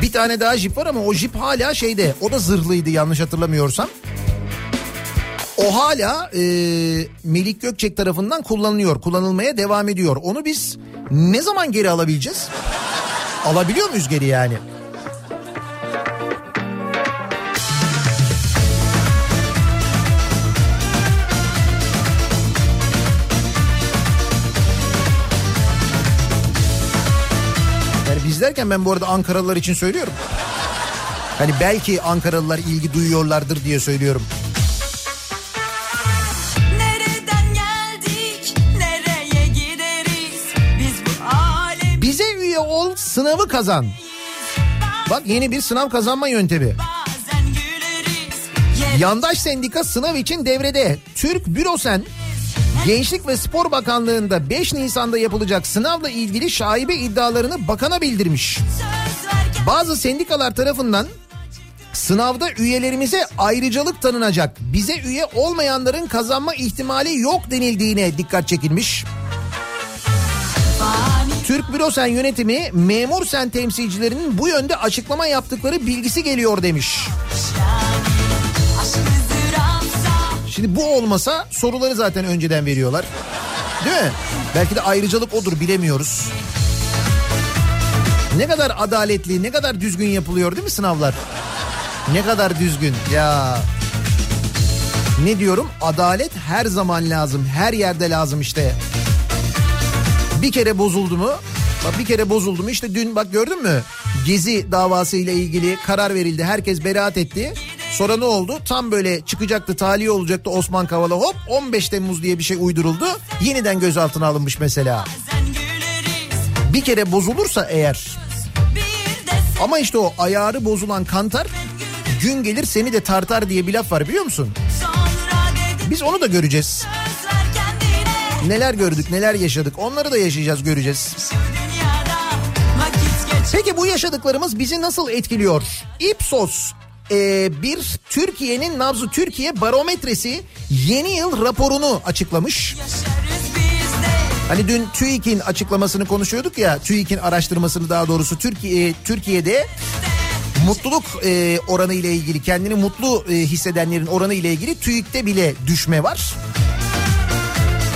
Bir tane daha jip var ama o jip hala şeyde o da zırhlıydı yanlış hatırlamıyorsam. O hala e, Melik Gökçek tarafından kullanılıyor kullanılmaya devam ediyor. Onu biz ne zaman geri alabileceğiz? Alabiliyor muyuz geri yani? Yani biz derken ben bu arada Ankaralılar için söylüyorum. Hani belki Ankaralılar ilgi duyuyorlardır diye söylüyorum. Sınavı kazan. Bak yeni bir sınav kazanma yöntemi. Yandaş sendika sınav için devrede. Türk Bürosen Gençlik ve Spor Bakanlığı'nda 5 Nisan'da yapılacak sınavla ilgili şaibe iddialarını bakana bildirmiş. Bazı sendikalar tarafından sınavda üyelerimize ayrıcalık tanınacak. Bize üye olmayanların kazanma ihtimali yok denildiğine dikkat çekilmiş. Türk Bürosen yönetimi memur sen temsilcilerinin bu yönde açıklama yaptıkları bilgisi geliyor demiş. Şimdi bu olmasa soruları zaten önceden veriyorlar. Değil mi? Belki de ayrıcalık odur bilemiyoruz. Ne kadar adaletli, ne kadar düzgün yapılıyor değil mi sınavlar? Ne kadar düzgün ya. Ne diyorum? Adalet her zaman lazım. Her yerde lazım işte. Bir kere bozuldu mu? Bak bir kere bozuldu mu? İşte dün bak gördün mü? Gezi davası ile ilgili karar verildi. Herkes beraat etti. Sonra ne oldu? Tam böyle çıkacaktı, tahliye olacaktı Osman Kavala. Hop 15 Temmuz diye bir şey uyduruldu. Yeniden gözaltına alınmış mesela. Bir kere bozulursa eğer ama işte o ayarı bozulan kantar gün gelir seni de tartar diye bir laf var biliyor musun? Biz onu da göreceğiz. Neler gördük neler yaşadık onları da yaşayacağız göreceğiz. Peki bu yaşadıklarımız bizi nasıl etkiliyor? Ipsos e, bir Türkiye'nin nabzı Türkiye barometresi yeni yıl raporunu açıklamış. Hani dün TÜİK'in açıklamasını konuşuyorduk ya TÜİK'in araştırmasını daha doğrusu Türkiye Türkiye'de mutluluk e, oranı ile ilgili kendini mutlu e, hissedenlerin oranı ile ilgili TÜİK'te bile düşme var.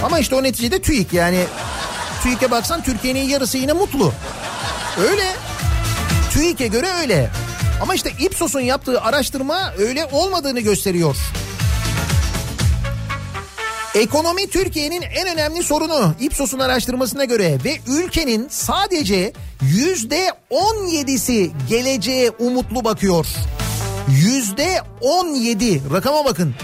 Ama işte o neticede TÜİK yani TÜİK'e baksan Türkiye'nin yarısı yine mutlu. Öyle. TÜİK'e göre öyle. Ama işte Ipsos'un yaptığı araştırma öyle olmadığını gösteriyor. Ekonomi Türkiye'nin en önemli sorunu Ipsos'un araştırmasına göre ve ülkenin sadece yüzde 17'si geleceğe umutlu bakıyor. Yüzde 17 rakama bakın.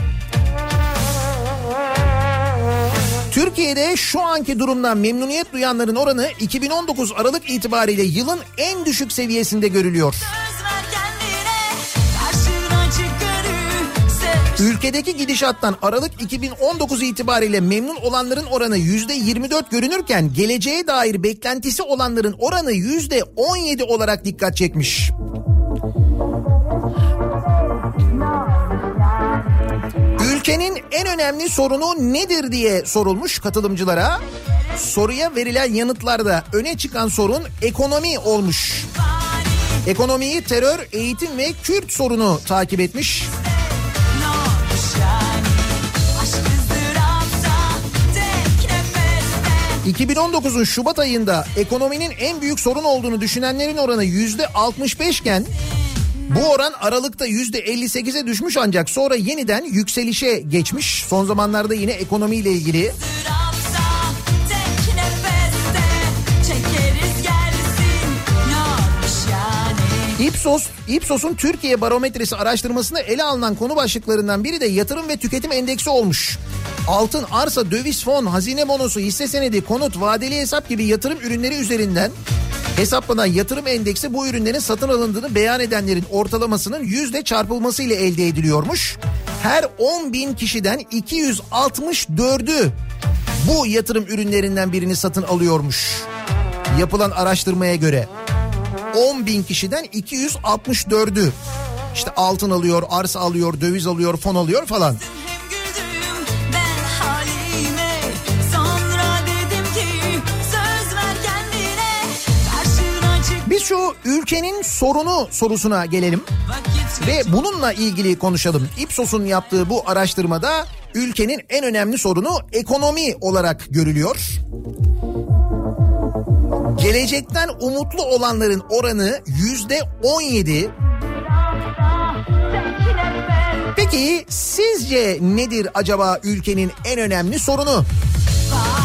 Türkiye'de şu anki durumdan memnuniyet duyanların oranı 2019 Aralık itibariyle yılın en düşük seviyesinde görülüyor. Ülkedeki gidişattan Aralık 2019 itibariyle memnun olanların oranı %24 görünürken geleceğe dair beklentisi olanların oranı %17 olarak dikkat çekmiş. Ülkenin en önemli sorunu nedir diye sorulmuş katılımcılara. Soruya verilen yanıtlarda öne çıkan sorun ekonomi olmuş. Ekonomiyi terör, eğitim ve Kürt sorunu takip etmiş. Ne olmuş yani Aşk ızdırapsa Tek nefeste 2019'un Şubat ayında ekonominin en büyük sorun olduğunu düşünenlerin oranı yüzde 65 iken bu oran Aralık'ta yüzde 58'e düşmüş ancak sonra yeniden yükselişe geçmiş. Son zamanlarda yine ekonomiyle ilgili Ipsos, Ipsos'un Türkiye barometresi araştırmasında ele alınan konu başlıklarından biri de yatırım ve tüketim endeksi olmuş. Altın, arsa, döviz fon, hazine bonosu, hisse senedi, konut, vadeli hesap gibi yatırım ürünleri üzerinden hesaplanan yatırım endeksi bu ürünlerin satın alındığını beyan edenlerin ortalamasının yüzde çarpılması ile elde ediliyormuş. Her 10 bin kişiden 264'ü bu yatırım ürünlerinden birini satın alıyormuş. Yapılan araştırmaya göre. 10 bin kişiden 264'ü işte altın alıyor, arsa alıyor, döviz alıyor, fon alıyor falan. Şu ülkenin sorunu sorusuna gelelim ve bununla ilgili konuşalım. Ipsos'un yaptığı bu araştırmada ülkenin en önemli sorunu ekonomi olarak görülüyor. Gelecekten umutlu olanların oranı yüzde 17. Peki sizce nedir acaba ülkenin en önemli sorunu? Fani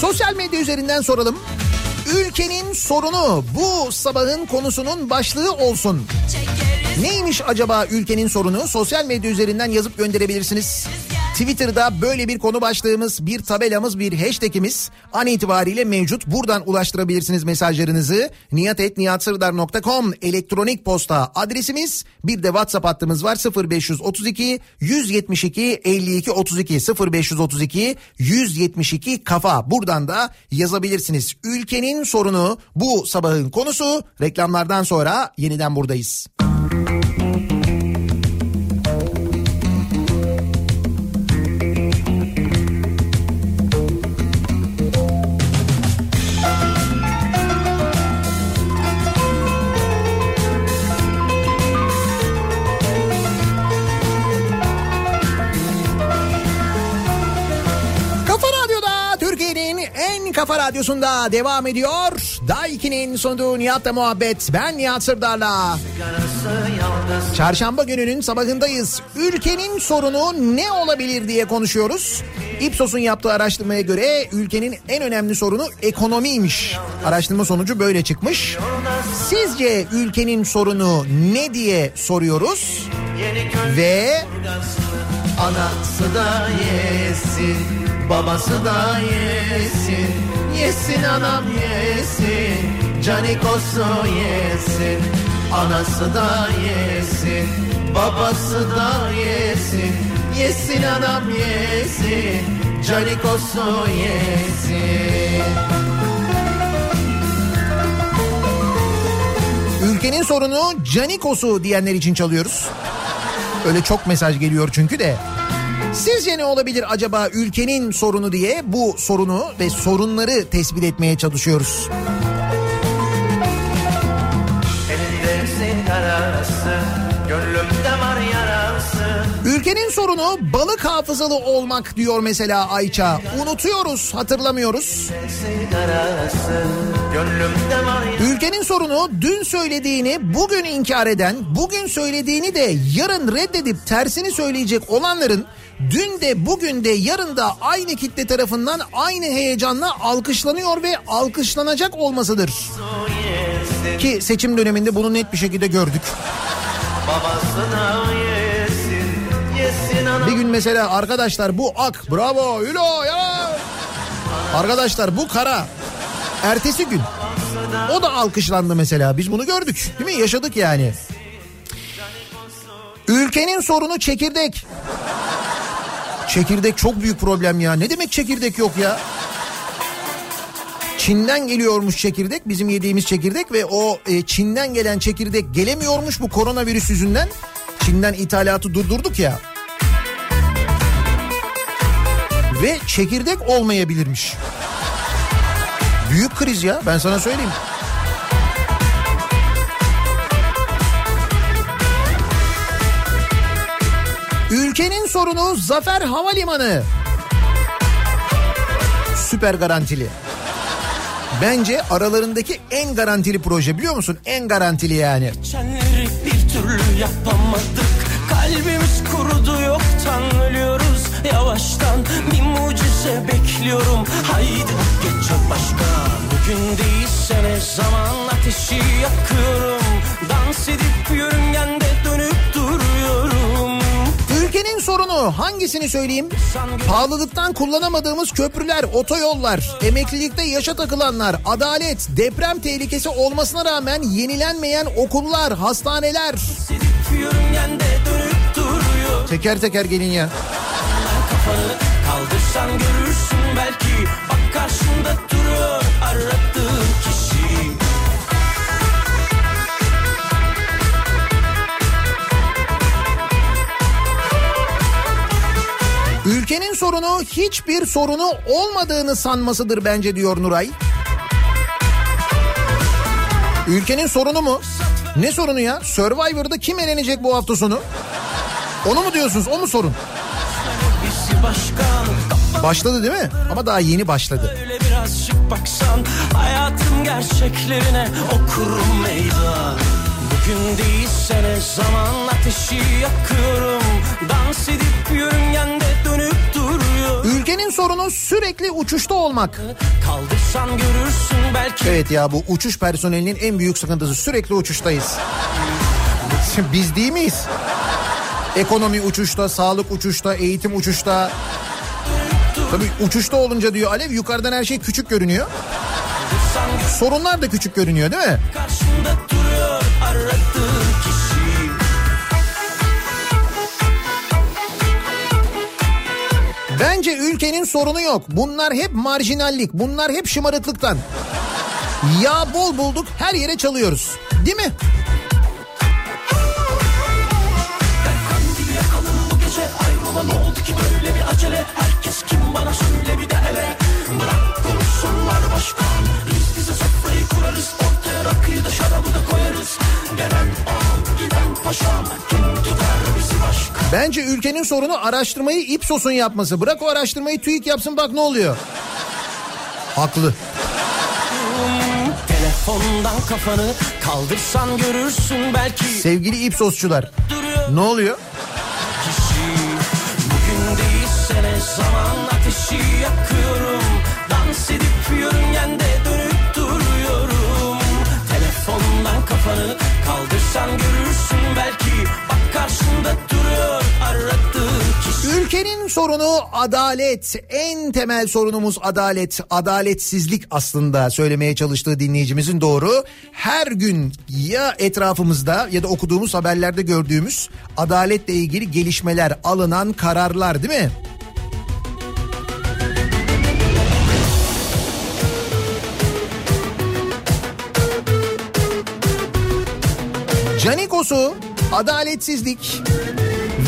Sosyal medya üzerinden soralım. Ülkenin sorunu bu sabahın konusunun başlığı olsun. Neymiş acaba ülkenin sorunu? Sosyal medya üzerinden yazıp gönderebilirsiniz. Twitter'da böyle bir konu başlığımız, bir tabelamız, bir hashtagimiz an itibariyle mevcut. Buradan ulaştırabilirsiniz mesajlarınızı. niyatetniyatsırdar.com elektronik posta adresimiz. Bir de WhatsApp hattımız var 0532 172 52 32 0532 172 kafa. Buradan da yazabilirsiniz. Ülkenin sorunu bu sabahın konusu. Reklamlardan sonra yeniden buradayız. Kafa radyosunda devam ediyor. Daiki'nin sunduğu Nihat'la muhabbet. Ben Nihat Sırdar'la. Çarşamba gününün sabahındayız. Ülkenin sorunu ne olabilir diye konuşuyoruz. Ipsos'un yaptığı araştırmaya göre ülkenin en önemli sorunu ekonomiymiş. Araştırma sonucu böyle çıkmış. Sizce ülkenin sorunu ne diye soruyoruz? Ve Anası da yesin, babası da yesin. Yesin anam yesin, canikosu yesin. Anası da yesin, babası da yesin. Yesin anam yesin, Canikosu yesin Ülkenin sorunu Canikos'u diyenler için çalıyoruz. Öyle çok mesaj geliyor çünkü de. Sizce ne olabilir acaba ülkenin sorunu diye bu sorunu ve sorunları tespit etmeye çalışıyoruz. Elinde sigarası Gönlümde var yarası Ülkenin sorunu balık hafızalı olmak diyor mesela Ayça. Unutuyoruz, hatırlamıyoruz. Ülkenin sorunu dün söylediğini bugün inkar eden, bugün söylediğini de yarın reddedip tersini söyleyecek olanların dün de bugün de yarın da aynı kitle tarafından aynı heyecanla alkışlanıyor ve alkışlanacak olmasıdır. Ki seçim döneminde bunu net bir şekilde gördük. Babasına mesela arkadaşlar bu ak bravo Ülo ya. Arkadaşlar bu kara. Ertesi gün o da alkışlandı mesela. Biz bunu gördük değil mi? Yaşadık yani. Ülkenin sorunu çekirdek. Çekirdek çok büyük problem ya. Ne demek çekirdek yok ya? Çin'den geliyormuş çekirdek bizim yediğimiz çekirdek ve o e, Çin'den gelen çekirdek gelemiyormuş bu koronavirüs yüzünden. Çin'den ithalatı durdurduk ya. Ve çekirdek olmayabilirmiş. Büyük kriz ya ben sana söyleyeyim. Ülkenin sorunu Zafer Havalimanı. Süper garantili. Bence aralarındaki en garantili proje biliyor musun? En garantili yani. Bir türlü yapamadık Kalbimiz kurudu yoktan ölüyoruz. Yavaştan bir mucize bekliyorum. Haydi gece başka. Bugün değilse ne zaman ateşi yakıyorum. Dans edip yörüngende sorunu hangisini söyleyeyim? Pahalılıktan kullanamadığımız köprüler, otoyollar, emeklilikte yaşa takılanlar, adalet, deprem tehlikesi olmasına rağmen yenilenmeyen okullar, hastaneler. Teker teker gelin ya. Kafanı kaldırsan görürsün belki Bak karşında duruyor aradığın Ülkenin sorunu hiçbir sorunu olmadığını sanmasıdır bence diyor Nuray. Ülkenin sorunu mu? Ne sorunu ya? Survivor'da kim elenecek bu hafta sonu? Onu mu diyorsunuz? O mu sorun? Başladı değil mi? Ama daha yeni başladı. Öyle birazcık baksan hayatın gerçeklerine okurum meydan Bugün değilse ne zaman ateşi yakıyorum Dans edip yörüngende Ülkenin sorunu sürekli uçuşta olmak. Kaldırsan görürsün belki Evet ya bu uçuş personelinin en büyük sıkıntısı sürekli uçuştayız. Biz değil miyiz? Ekonomi uçuşta, sağlık uçuşta, eğitim uçuşta. Tabii uçuşta olunca diyor Alev yukarıdan her şey küçük görünüyor. Sorunlar da küçük görünüyor değil mi? karşında duruyor aradığın Bence ülkenin sorunu yok. Bunlar hep marjinallik. Bunlar hep şımarıklıktan. Ya bol bulduk her yere çalıyoruz. Değil mi? Bence ülkenin sorunu araştırmayı Ipsos'un yapması. Bırak o araştırmayı TÜİK yapsın bak ne oluyor. Haklı. Telefondan kafanı kaldırsan görürsün belki Sevgili Ipsosçular. duruyor Ne oluyor? kişi Bugün değilse ne zaman ateşi yakıyorum Dans edip yörüngende dönüp duruyorum Telefondan kafanı kaldırsan görürsün belki Sorunu adalet. En temel sorunumuz adalet. Adaletsizlik aslında söylemeye çalıştığı dinleyicimizin doğru. Her gün ya etrafımızda ya da okuduğumuz haberlerde gördüğümüz adaletle ilgili gelişmeler, alınan kararlar değil mi? Canikos'u adaletsizlik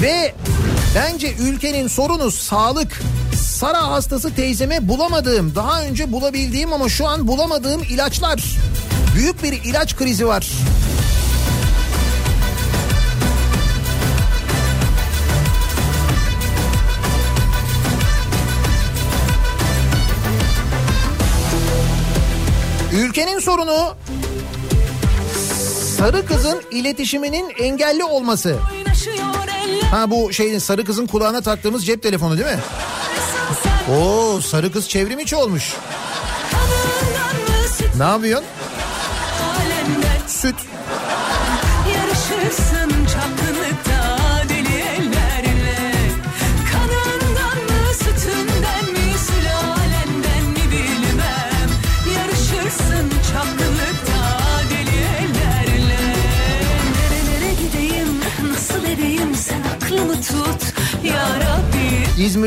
ve bence ülkenin sorunu sağlık. Sara hastası teyzeme bulamadığım, daha önce bulabildiğim ama şu an bulamadığım ilaçlar. Büyük bir ilaç krizi var. Ülkenin sorunu sarı kızın iletişiminin engelli olması. Oynaşıyor Ha bu şeyin sarı kızın kulağına taktığımız cep telefonu değil mi? Oo sarı kız çevrim içi olmuş. Ne yapıyorsun? Süt. Yarışırsın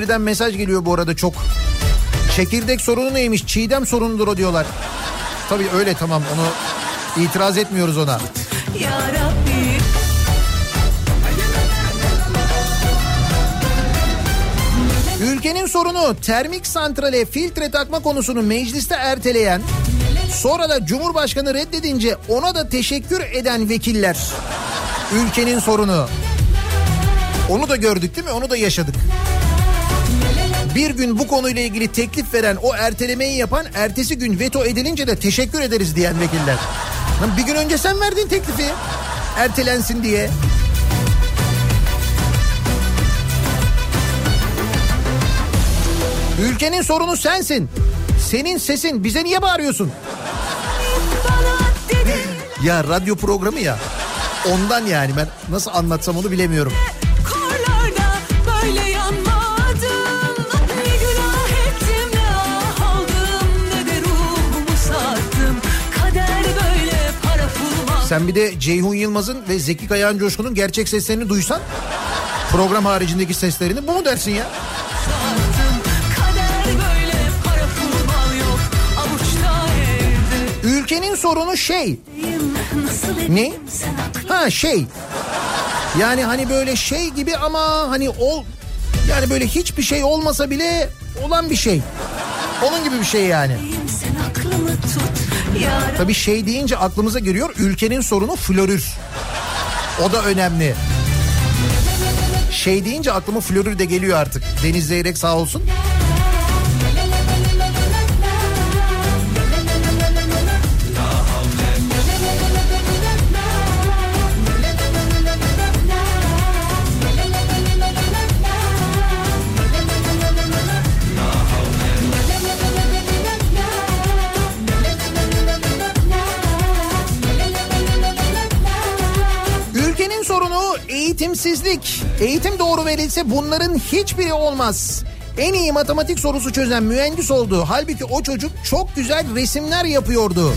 İzmir'den mesaj geliyor bu arada çok. Çekirdek sorunu neymiş? Çiğdem sorunudur o diyorlar. Tabii öyle tamam onu itiraz etmiyoruz ona. Ülkenin sorunu termik santrale filtre takma konusunu mecliste erteleyen sonra da Cumhurbaşkanı reddedince ona da teşekkür eden vekiller. Ülkenin sorunu. Onu da gördük değil mi? Onu da yaşadık. Bir gün bu konuyla ilgili teklif veren o ertelemeyi yapan ertesi gün veto edilince de teşekkür ederiz diyen vekiller. Lan bir gün önce sen verdin teklifi ertelensin diye. Ülkenin sorunu sensin. Senin sesin bize niye bağırıyorsun? Ya radyo programı ya. Ondan yani ben nasıl anlatsam onu bilemiyorum. Sen bir de Ceyhun Yılmaz'ın ve Zeki Kayağan Coşkun'un gerçek seslerini duysan program haricindeki seslerini bu mu dersin ya? Ülkenin sorunu şey. Ne? Ha şey. Yani hani böyle şey gibi ama hani ol yani böyle hiçbir şey olmasa bile olan bir şey. Onun gibi bir şey yani. sen aklımı tut Tabii şey deyince aklımıza geliyor ülkenin sorunu florür. O da önemli. Şey deyince aklıma florür de geliyor artık. Deniz Zeyrek sağ olsun. Eğitimsizlik. Eğitim doğru verilse bunların hiçbiri olmaz. En iyi matematik sorusu çözen mühendis oldu. Halbuki o çocuk çok güzel resimler yapıyordu.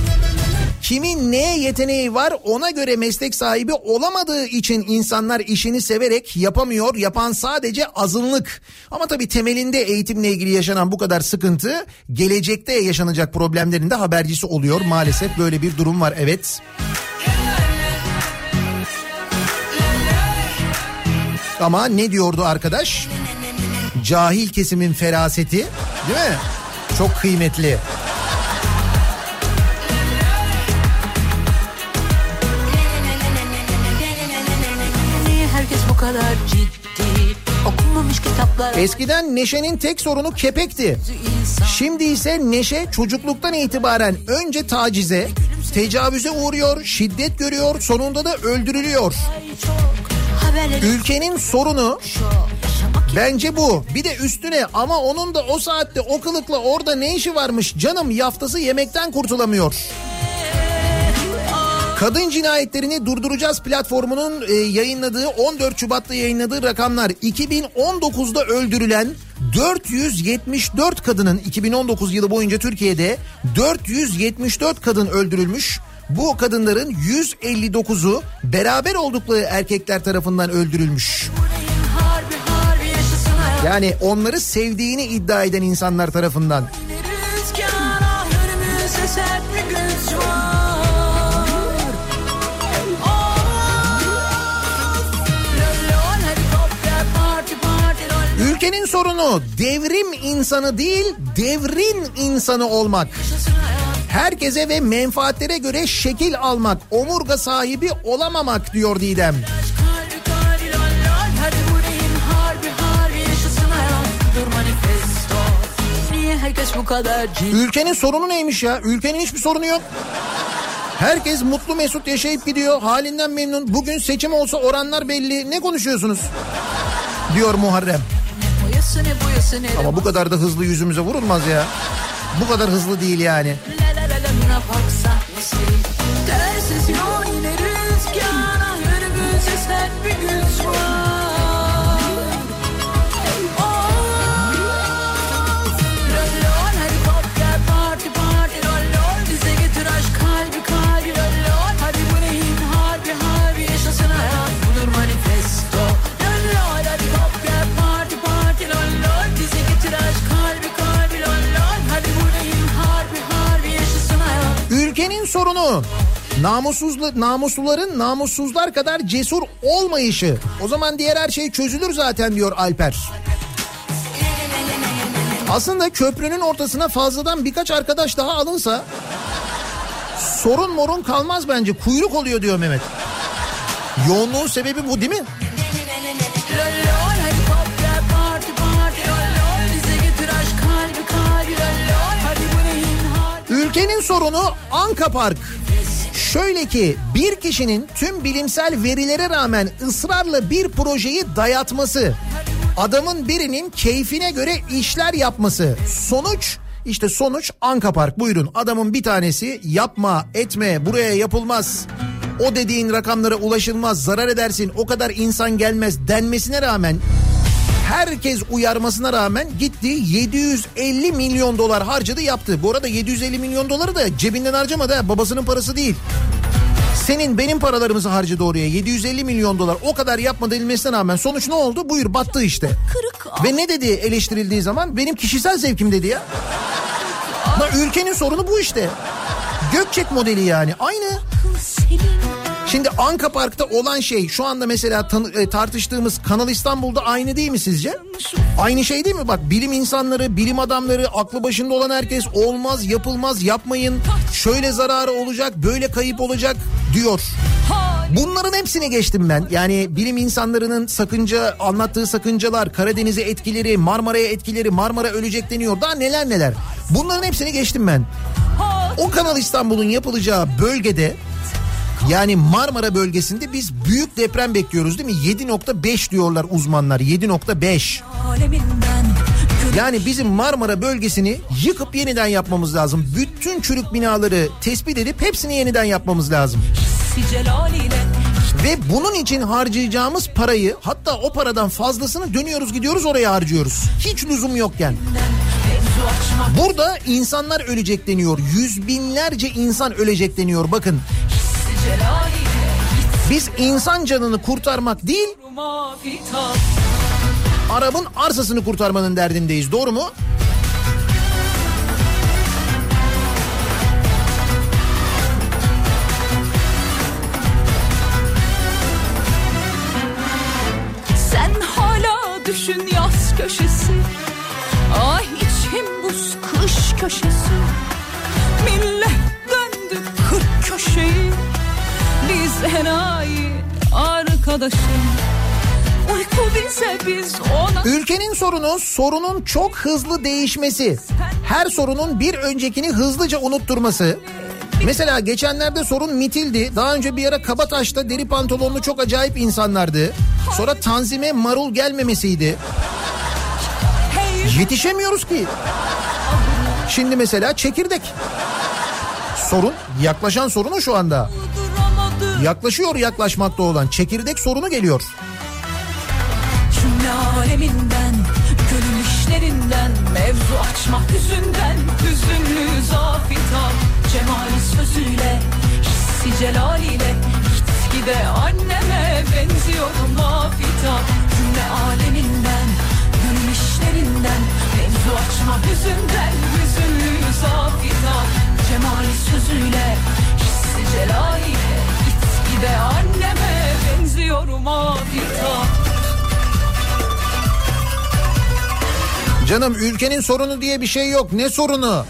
Kimin neye yeteneği var ona göre meslek sahibi olamadığı için insanlar işini severek yapamıyor. Yapan sadece azınlık. Ama tabii temelinde eğitimle ilgili yaşanan bu kadar sıkıntı gelecekte yaşanacak problemlerin de habercisi oluyor. Maalesef böyle bir durum var evet. Ama ne diyordu arkadaş? Cahil kesimin feraseti değil mi? Çok kıymetli. Niye herkes bu kadar ciddi Okunmamış kitaplar Eskiden Neşe'nin tek sorunu kepekti. Şimdi ise Neşe çocukluktan itibaren önce tacize, tecavüze uğruyor, şiddet görüyor, sonunda da öldürülüyor. Ülkenin sorunu bence bu. Bir de üstüne ama onun da o saatte o kılıkla orada ne işi varmış canım yaftası yemekten kurtulamıyor. Kadın cinayetlerini durduracağız platformunun e, yayınladığı 14 Şubat'ta yayınladığı rakamlar 2019'da öldürülen 474 kadının 2019 yılı boyunca Türkiye'de 474 kadın öldürülmüş. Bu kadınların 159'u beraber oldukları erkekler tarafından öldürülmüş. Yani onları sevdiğini iddia eden insanlar tarafından. Ülkenin sorunu devrim insanı değil, devrin insanı olmak. Yaşasın Herkese ve menfaatlere göre şekil almak, omurga sahibi olamamak diyor Didem. Ülkenin sorunu neymiş ya? Ülkenin hiçbir sorunu yok. Herkes mutlu mesut yaşayıp gidiyor. Halinden memnun. Bugün seçim olsa oranlar belli. Ne konuşuyorsunuz? Diyor Muharrem. Ama bu kadar da hızlı yüzümüze vurulmaz ya. Bu kadar hızlı değil yani. Tersiz yol yine rüzgara bir gün Ülkenin sorunu namussuzlu, namusluların namussuzlar kadar cesur olmayışı. O zaman diğer her şey çözülür zaten diyor Alper. Aslında köprünün ortasına fazladan birkaç arkadaş daha alınsa sorun morun kalmaz bence. Kuyruk oluyor diyor Mehmet. Yoğunluğun sebebi bu değil mi? Ülkenin sorunu Anka Park. Şöyle ki bir kişinin tüm bilimsel verilere rağmen ısrarla bir projeyi dayatması, adamın birinin keyfine göre işler yapması. Sonuç işte sonuç Anka Park. Buyurun adamın bir tanesi yapma etme buraya yapılmaz. O dediğin rakamlara ulaşılmaz zarar edersin o kadar insan gelmez denmesine rağmen herkes uyarmasına rağmen gitti 750 milyon dolar harcadı yaptı. Bu arada 750 milyon doları da cebinden harcamadı ha, babasının parası değil. Senin benim paralarımızı harcadı oraya 750 milyon dolar o kadar yapma denilmesine rağmen sonuç ne oldu? Buyur battı işte. Kırık Ve ne dedi eleştirildiği zaman benim kişisel zevkim dedi ya. La ülkenin sorunu bu işte. Gökçek modeli yani aynı. senin Şimdi Anka Park'ta olan şey şu anda mesela tanı- e, tartıştığımız Kanal İstanbul'da aynı değil mi sizce? Aynı şey değil mi? Bak bilim insanları, bilim adamları, aklı başında olan herkes olmaz, yapılmaz, yapmayın. Şöyle zararı olacak, böyle kayıp olacak diyor. Bunların hepsini geçtim ben. Yani bilim insanlarının sakınca anlattığı sakıncalar, Karadeniz'e etkileri, Marmara'ya etkileri, Marmara ölecek deniyor. Daha neler neler. Bunların hepsini geçtim ben. O Kanal İstanbul'un yapılacağı bölgede yani Marmara bölgesinde biz büyük deprem bekliyoruz değil mi? 7.5 diyorlar uzmanlar 7.5. aleminden Yani bizim Marmara bölgesini yıkıp yeniden yapmamız lazım. Bütün çürük binaları tespit edip hepsini yeniden yapmamız lazım. Ve bunun için harcayacağımız parayı hatta o paradan fazlasını dönüyoruz gidiyoruz oraya harcıyoruz. Hiç lüzum yokken. Burada insanlar ölecek deniyor. Yüz binlerce insan ölecek deniyor bakın. Biz insan canını kurtarmak değil Arap'ın arsasını kurtarmanın derdindeyiz. Doğru mu? Sen hala düşün yaz köşesi Ay içim buz kış köşesi Millet döndü kırk köşeyi Biz enayi arkadaşım Uyku bize biz ona Ülkenin sorunu sorunun çok hızlı değişmesi. Her sorunun bir öncekini hızlıca unutturması. Mesela geçenlerde sorun mitildi. Daha önce bir ara Kabataş'ta deri pantolonlu çok acayip insanlardı. Sonra tanzime marul gelmemesiydi. Yetişemiyoruz ki. Şimdi mesela çekirdek. Sorun yaklaşan sorunu şu anda. Yaklaşıyor yaklaşmakta olan. Çekirdek sorunu geliyor. Cümle aleminden Gönül işlerinden Mevzu açmak yüzünden Hüzünlü zafita Cemali sözüyle Hissi celaliyle Gitgide anneme benziyorum mafita Cümle aleminden Gönül işlerinden Mevzu açmak yüzünden Hüzünlü zafita. Cemali sözüyle Hissi celaliyle Gitgide anneme benziyorum mafita Canım ülkenin sorunu diye bir şey yok. Ne sorunu?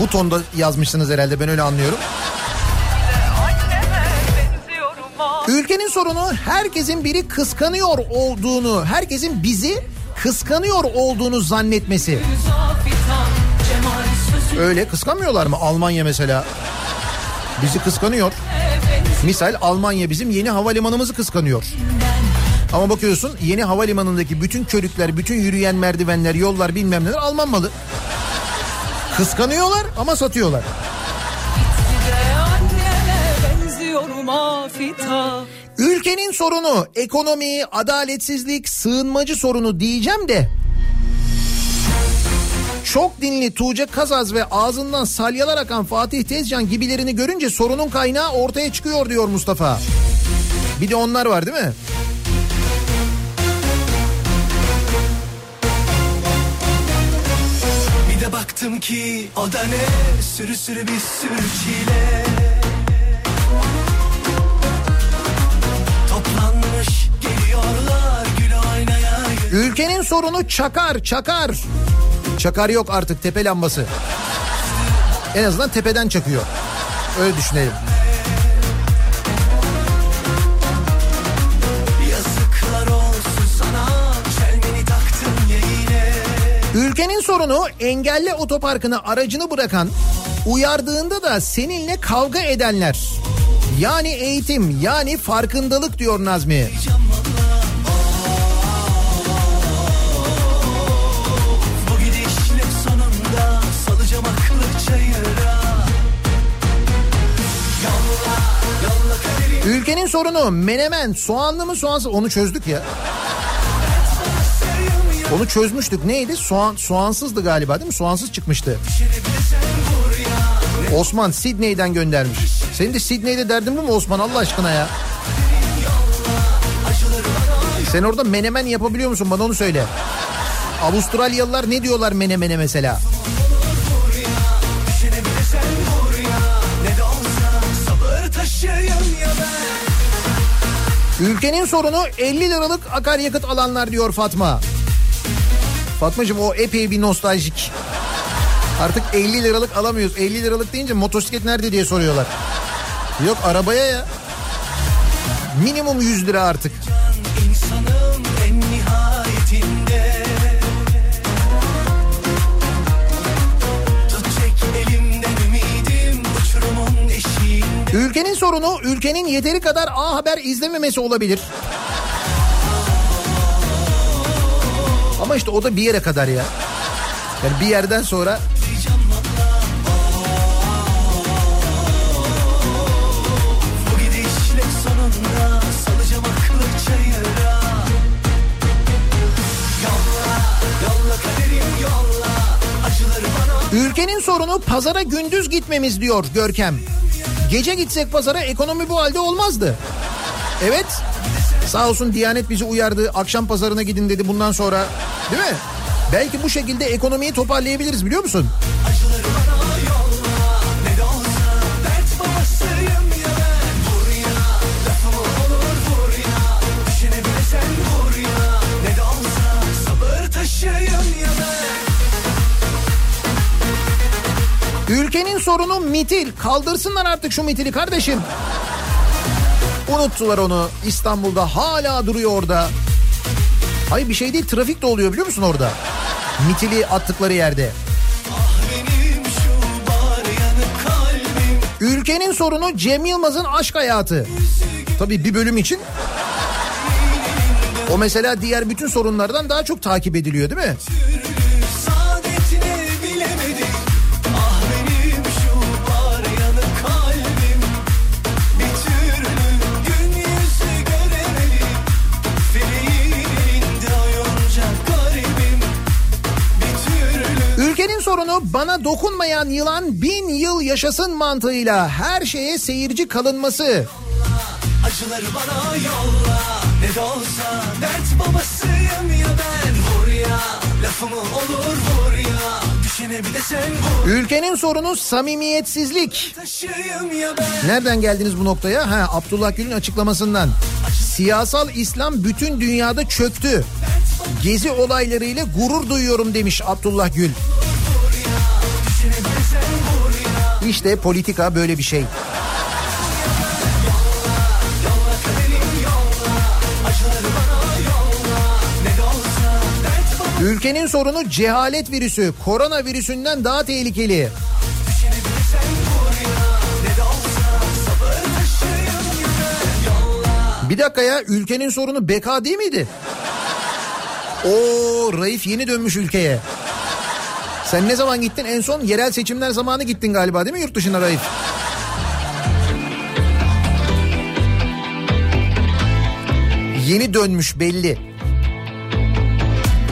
Bu tonda yazmışsınız herhalde ben öyle anlıyorum. Ülkenin sorunu herkesin biri kıskanıyor olduğunu, herkesin bizi kıskanıyor olduğunu zannetmesi. Öyle kıskanmıyorlar mı? Almanya mesela bizi kıskanıyor. Misal Almanya bizim yeni havalimanımızı kıskanıyor. Ama bakıyorsun yeni havalimanındaki bütün körükler, bütün yürüyen merdivenler, yollar bilmem neler Alman malı. Kıskanıyorlar ama satıyorlar. Ülkenin sorunu ekonomi, adaletsizlik, sığınmacı sorunu diyeceğim de çok dinli Tuğçe Kazaz ve ağzından salyalar akan Fatih Tezcan gibilerini görünce sorunun kaynağı ortaya çıkıyor diyor Mustafa. Bir de onlar var değil mi? Bir de baktım ki o da ne Sürü sürü bir sürü çile Toplanmış geliyorlar gül oynaya Ülkenin sorunu çakar çakar. Çakar yok artık tepe lambası. En azından tepeden çakıyor. Öyle düşünelim. Ülkenin sorunu engelli otoparkına aracını bırakan, uyardığında da seninle kavga edenler. Yani eğitim, yani farkındalık diyor Nazmi. Bu Ülkenin sorunu menemen, soğanlı mı soğansız onu çözdük ya. Onu çözmüştük. Neydi? Soğan soğansızdı galiba değil mi? Soğansız çıkmıştı. Osman Sidney'den göndermiş. Senin de Sidney'de derdin bu mu Osman Allah aşkına ya? Sen orada menemen yapabiliyor musun? Bana onu söyle. Avustralyalılar ne diyorlar menemene mesela? Düşene Ülkenin sorunu 50 liralık akaryakıt alanlar diyor Fatma. Fatmacığım o epey bir nostaljik. Artık 50 liralık alamıyoruz. 50 liralık deyince motosiklet nerede diye soruyorlar. Yok arabaya ya. Minimum 100 lira artık. Ülkenin sorunu ülkenin yeteri kadar A Haber izlememesi olabilir. Ama işte o da bir yere kadar ya. Yani bir yerden sonra Ülkenin sorunu pazara gündüz gitmemiz diyor Görkem. Gece gitsek pazara ekonomi bu halde olmazdı. Evet. Sağ olsun Diyanet bizi uyardı. Akşam pazarına gidin dedi bundan sonra. Değil mi? Belki bu şekilde ekonomiyi toparlayabiliriz biliyor musun? Ülkenin sorunu mitil. Kaldırsınlar artık şu mitili kardeşim. Unuttular onu. İstanbul'da hala duruyor orada. Hayır bir şey değil trafik de oluyor biliyor musun orada? Mitili attıkları yerde. Ülkenin sorunu Cem Yılmaz'ın aşk hayatı. Tabii bir bölüm için. O mesela diğer bütün sorunlardan daha çok takip ediliyor değil mi? Sorunu bana dokunmayan yılan bin yıl yaşasın mantığıyla her şeye seyirci kalınması. acıları bana yolla Ne de olsa dert babasıyım ya ben Vur ya lafımı olur vur ya Ülkenin sorunu samimiyetsizlik. Nereden geldiniz bu noktaya? Ha Abdullah Gül'ün açıklamasından. Siyasal İslam bütün dünyada çöktü. Gezi olaylarıyla gurur duyuyorum demiş Abdullah Gül. İşte politika böyle bir şey. Ülkenin sorunu cehalet virüsü. Korona virüsünden daha tehlikeli. Bir dakika ya ülkenin sorunu beka değil miydi? O Raif yeni dönmüş ülkeye. Sen ne zaman gittin? En son yerel seçimler zamanı gittin galiba değil mi yurt dışına Raif? Yeni dönmüş belli.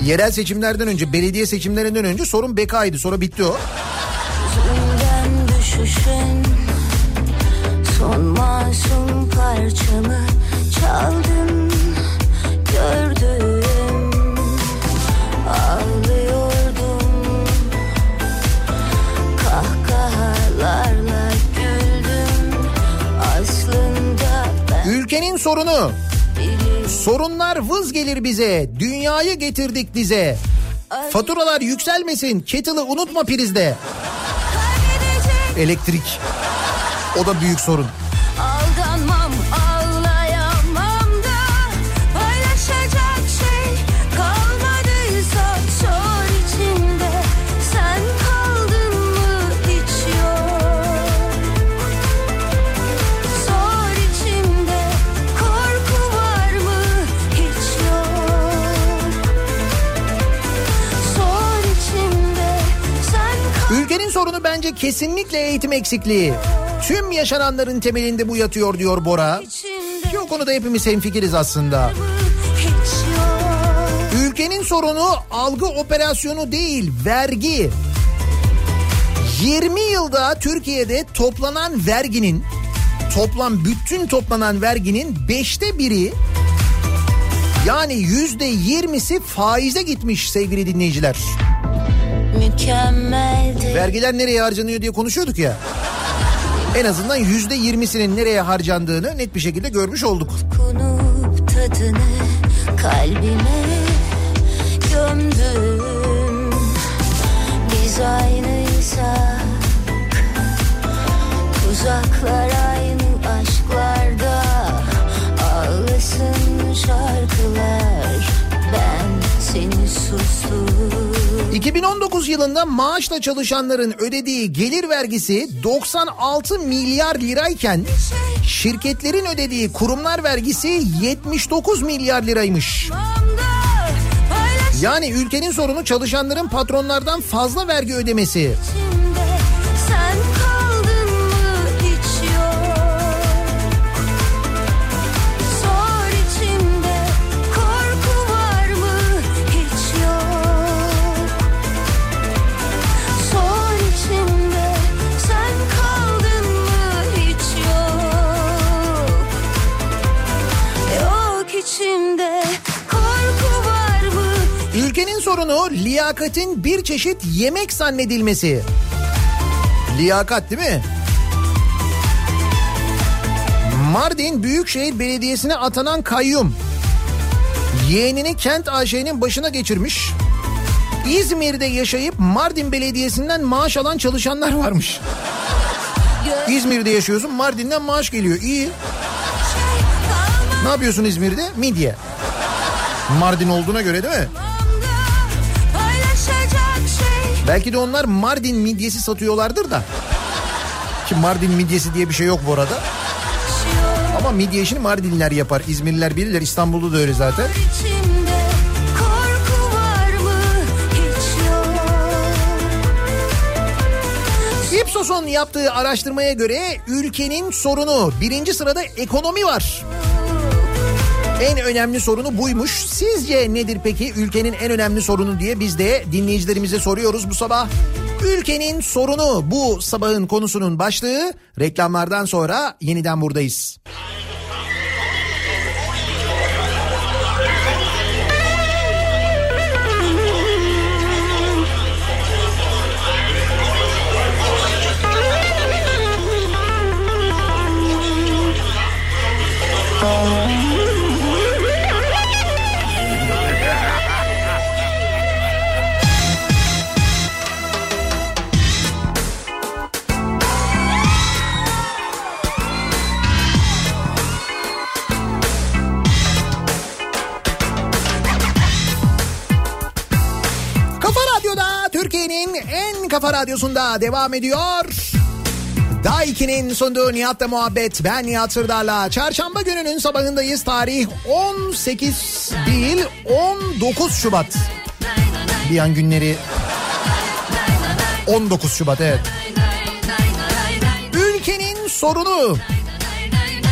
Yerel seçimlerden önce, belediye seçimlerinden önce sorun bekaydı. Sonra bitti o. Düşüşün Son masum parçamı çaldın Gördüm Ülkenin sorunu. Sorunlar vız gelir bize. Dünyayı getirdik dize. Faturalar yükselmesin. Kettle'ı unutma prizde. Elektrik. O da büyük sorun. Kesinlikle eğitim eksikliği. Tüm yaşananların temelinde bu yatıyor diyor Bora. Ki o konuda hepimiz hemfikiriz aslında. Ülkenin sorunu algı operasyonu değil, vergi. 20 yılda Türkiye'de toplanan verginin toplam bütün toplanan verginin beşte biri yani yüzde yirmisi faize gitmiş sevgili dinleyiciler. Mükemmeldi Vergiler nereye harcanıyor diye konuşuyorduk ya. En azından yüzde yirmisinin nereye harcandığını net bir şekilde görmüş olduk. Konup tadını kalbime gömdüm Biz aynıysak Tuzaklar aynı aşklarda Ağlasın şarkılar Ben 2019 yılında maaşla çalışanların ödediği gelir vergisi 96 milyar lirayken şirketlerin ödediği kurumlar vergisi 79 milyar liraymış. Yani ülkenin sorunu çalışanların patronlardan fazla vergi ödemesi. Sorunu liyakatin bir çeşit yemek zannedilmesi. Liyakat değil mi? Mardin Büyükşehir Belediyesi'ne atanan kayyum yeğenini Kent AŞ'nin başına geçirmiş. İzmir'de yaşayıp Mardin Belediyesi'nden maaş alan çalışanlar varmış. İzmir'de yaşıyorsun Mardin'den maaş geliyor. İyi. Ne yapıyorsun İzmir'de? Midye. Mardin olduğuna göre değil mi? Belki de onlar Mardin midyesi satıyorlardır da. Ki Mardin midyesi diye bir şey yok bu arada. Ama midye işini Mardinliler yapar. İzmirliler bilirler. İstanbul'da da öyle zaten. Ipsos'un yaptığı araştırmaya göre ülkenin sorunu birinci sırada ekonomi var. En önemli sorunu buymuş. Sizce nedir peki ülkenin en önemli sorunu diye biz de dinleyicilerimize soruyoruz bu sabah. Ülkenin sorunu bu sabahın konusunun başlığı. Reklamlardan sonra yeniden buradayız. Kafa Radyosu'nda devam ediyor. Daiki'nin sunduğu Nihat'la muhabbet. Ben Nihat Sırdar'la. Çarşamba gününün sabahındayız. Tarih 18 değil 19 Şubat. Bir an günleri 19 Şubat evet. Ülkenin sorunu.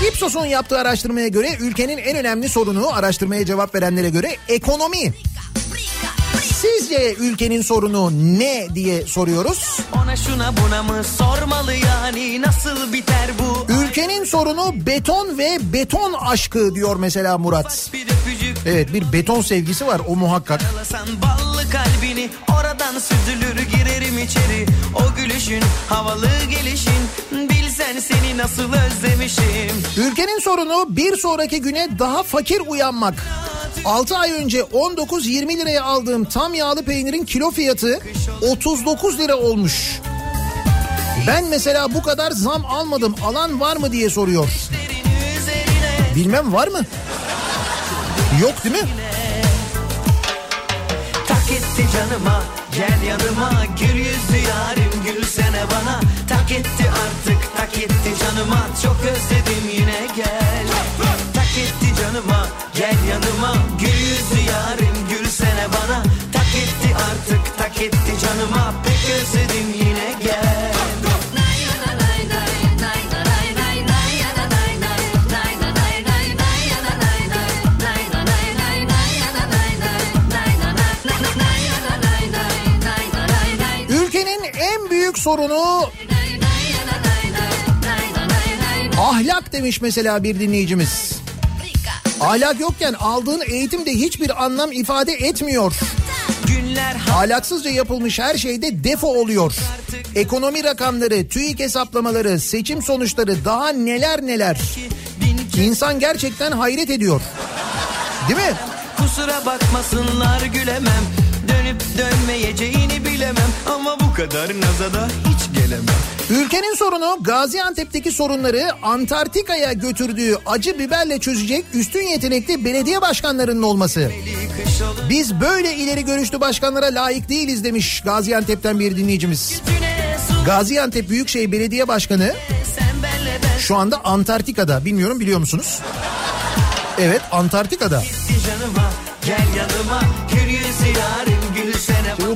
Ipsos'un yaptığı araştırmaya göre ülkenin en önemli sorunu araştırmaya cevap verenlere göre ekonomi. Sizce ülkenin sorunu ne diye soruyoruz. Ona şuna buna mı sormalı yani nasıl biter bu? Ülkenin sorunu beton ve beton aşkı diyor mesela Murat. Evet bir beton sevgisi var o muhakkak. Alasan ballı kalbini oradan süzülür girerim içeri O gülüşün havalı gelişin bilsen seni nasıl özlemişim Ülkenin sorunu bir sonraki güne daha fakir uyanmak. 6 ay önce 19-20 liraya aldığım tam yağlı peynirin kilo fiyatı 39 lira olmuş. Ben mesela bu kadar zam almadım alan var mı diye soruyor. Bilmem var mı? Yok değil mi? tak etti canıma gel yanıma gül yüzlü yarim gülsene bana Tak etti artık tak etti canıma çok özledim yine gel etti canıma gel yanıma. Gül yüzlü yarim gülsene bana. Tak etti artık tak etti canıma. Pek özledim yine gel. Büyük sorunu ahlak demiş mesela bir dinleyicimiz. Ahlak yokken aldığın eğitim de hiçbir anlam ifade etmiyor. Ahlaksızca yapılmış her şeyde defo oluyor. Ekonomi rakamları, TÜİK hesaplamaları, seçim sonuçları daha neler neler. İnsan gerçekten hayret ediyor. Değil mi? Kusura bakmasınlar gülemem Dönüp dönmeyeceğini bilemem Ama bu kadar naza da hiç gelemem Ülkenin sorunu Gaziantep'teki sorunları Antarktika'ya götürdüğü acı biberle çözecek üstün yetenekli belediye başkanlarının olması. Biz böyle ileri görüşlü başkanlara layık değiliz demiş Gaziantep'ten bir dinleyicimiz. Gaziantep Büyükşehir Belediye Başkanı şu anda Antarktika'da. Bilmiyorum biliyor musunuz? Evet Antarktika'da. canıma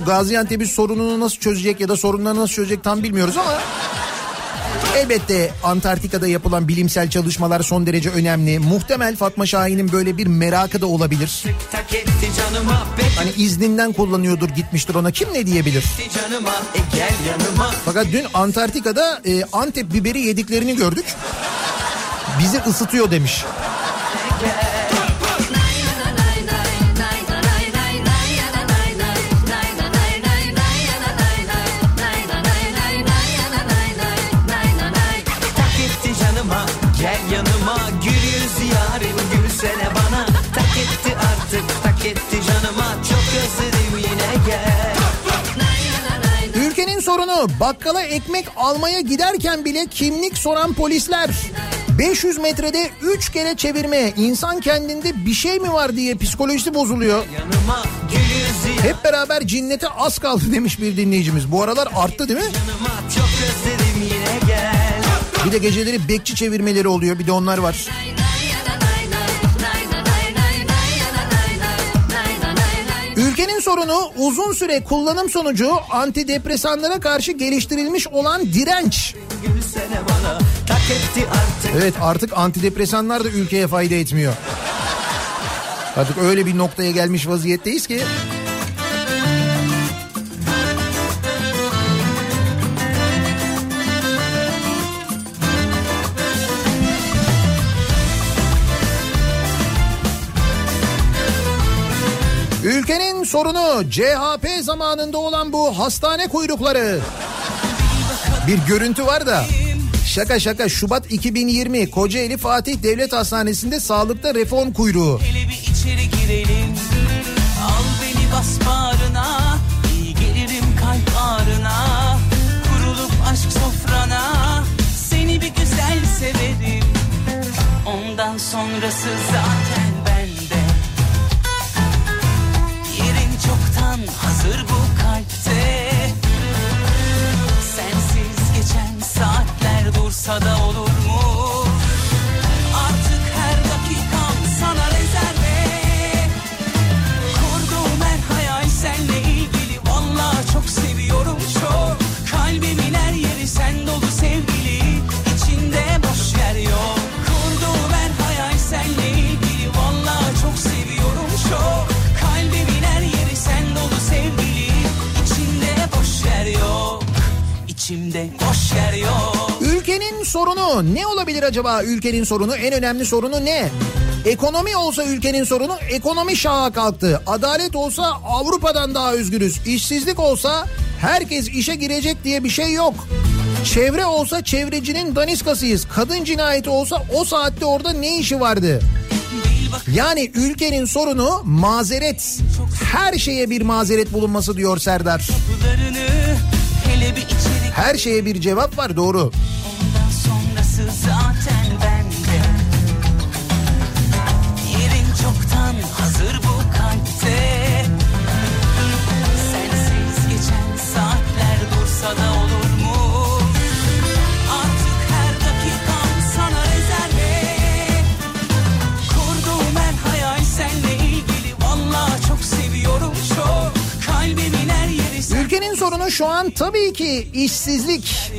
bu Gaziantep'in sorununu nasıl çözecek ya da sorunlarını nasıl çözecek tam bilmiyoruz ama elbette Antarktika'da yapılan bilimsel çalışmalar son derece önemli. Muhtemel Fatma Şahin'in böyle bir merakı da olabilir. Hani izninden kullanıyordur gitmiştir ona kim ne diyebilir. gel Fakat dün Antarktika'da e, Antep biberi yediklerini gördük. Bizi ısıtıyor demiş. Tak sorunu bakkala ekmek almaya giderken bile kimlik soran polisler. 500 metrede 3 kere çevirme insan kendinde bir şey mi var diye psikolojisi bozuluyor. Hep beraber cinnete az kaldı demiş bir dinleyicimiz. Bu aralar arttı değil mi? Bir de geceleri bekçi çevirmeleri oluyor bir de onlar var. Ülkenin sorunu uzun süre kullanım sonucu antidepresanlara karşı geliştirilmiş olan direnç. Evet artık antidepresanlar da ülkeye fayda etmiyor. Artık öyle bir noktaya gelmiş vaziyetteyiz ki. Sorunu CHP zamanında olan bu hastane kuyrukları. Bir görüntü var da. Şaka şaka Şubat 2020 Kocaeli Fatih Devlet Hastanesi'nde sağlıkta reform kuyruğu. Hele bir içeri girelim Al beni bas bağrına İyi gelirim kalp ağrına Kurulup aşk sofrana Seni bir güzel severim Ondan sonrası zaten acaba ülkenin sorunu? En önemli sorunu ne? Ekonomi olsa ülkenin sorunu ekonomi şaha kalktı. Adalet olsa Avrupa'dan daha özgürüz. İşsizlik olsa herkes işe girecek diye bir şey yok. Çevre olsa çevrecinin daniskasıyız. Kadın cinayeti olsa o saatte orada ne işi vardı? Yani ülkenin sorunu mazeret. Her şeye bir mazeret bulunması diyor Serdar. Her şeye bir cevap var doğru. ondan sorunu şu an tabii ki işsizlik.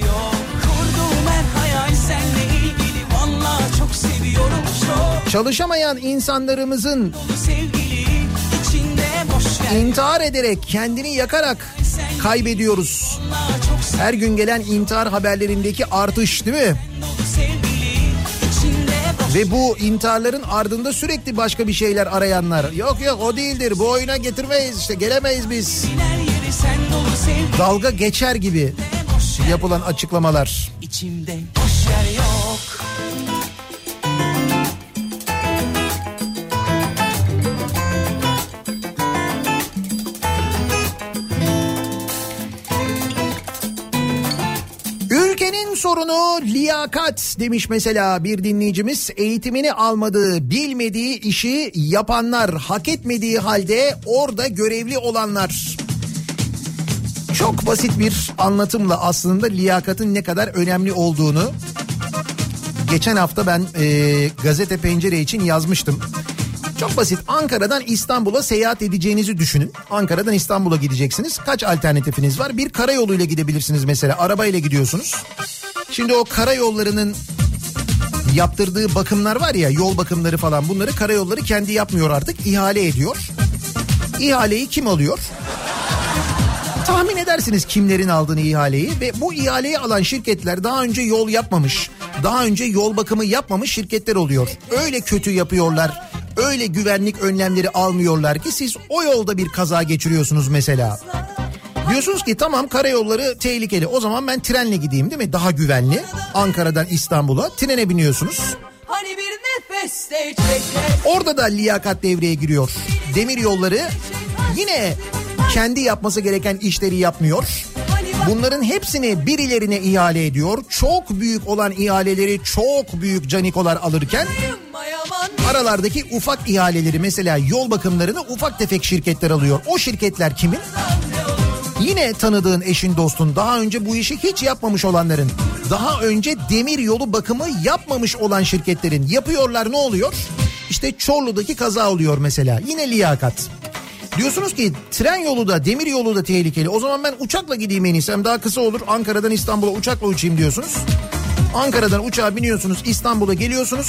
Çalışamayan insanlarımızın intihar ederek kendini yakarak kaybediyoruz. Her gün gelen intihar haberlerindeki artış değil mi? Ve bu intiharların ardında sürekli başka bir şeyler arayanlar. Yok yok o değildir bu oyuna getirmeyiz işte gelemeyiz biz. her Dalga geçer gibi yapılan açıklamalar. İçimde boş yer yok Ülkenin sorunu liyakat demiş mesela bir dinleyicimiz. Eğitimini almadığı, bilmediği işi yapanlar, hak etmediği halde orada görevli olanlar. Çok basit bir anlatımla aslında liyakatın ne kadar önemli olduğunu geçen hafta ben e, gazete pencere için yazmıştım. Çok basit Ankara'dan İstanbul'a seyahat edeceğinizi düşünün. Ankara'dan İstanbul'a gideceksiniz. Kaç alternatifiniz var? Bir karayoluyla gidebilirsiniz mesela. Arabayla gidiyorsunuz. Şimdi o karayollarının yaptırdığı bakımlar var ya yol bakımları falan bunları karayolları kendi yapmıyor artık ihale ediyor. İhaleyi kim alıyor? Tahmin edersiniz kimlerin aldığını ihaleyi ve bu ihaleyi alan şirketler daha önce yol yapmamış, daha önce yol bakımı yapmamış şirketler oluyor. Öyle kötü yapıyorlar, öyle güvenlik önlemleri almıyorlar ki siz o yolda bir kaza geçiriyorsunuz mesela. Diyorsunuz ki tamam karayolları tehlikeli o zaman ben trenle gideyim değil mi? Daha güvenli. Ankara'dan İstanbul'a trene biniyorsunuz. Hani Orada da liyakat devreye giriyor. Demir yolları yine kendi yapması gereken işleri yapmıyor. Bunların hepsini birilerine ihale ediyor. Çok büyük olan ihaleleri çok büyük canikolar alırken aralardaki ufak ihaleleri mesela yol bakımlarını ufak tefek şirketler alıyor. O şirketler kimin? Yine tanıdığın eşin dostun daha önce bu işi hiç yapmamış olanların daha önce demir yolu bakımı yapmamış olan şirketlerin yapıyorlar ne oluyor? İşte Çorlu'daki kaza oluyor mesela yine liyakat. Diyorsunuz ki tren yolu da demir yolu da tehlikeli. O zaman ben uçakla gideyim en iyisi. Hem daha kısa olur. Ankara'dan İstanbul'a uçakla uçayım diyorsunuz. Ankara'dan uçağa biniyorsunuz İstanbul'a geliyorsunuz.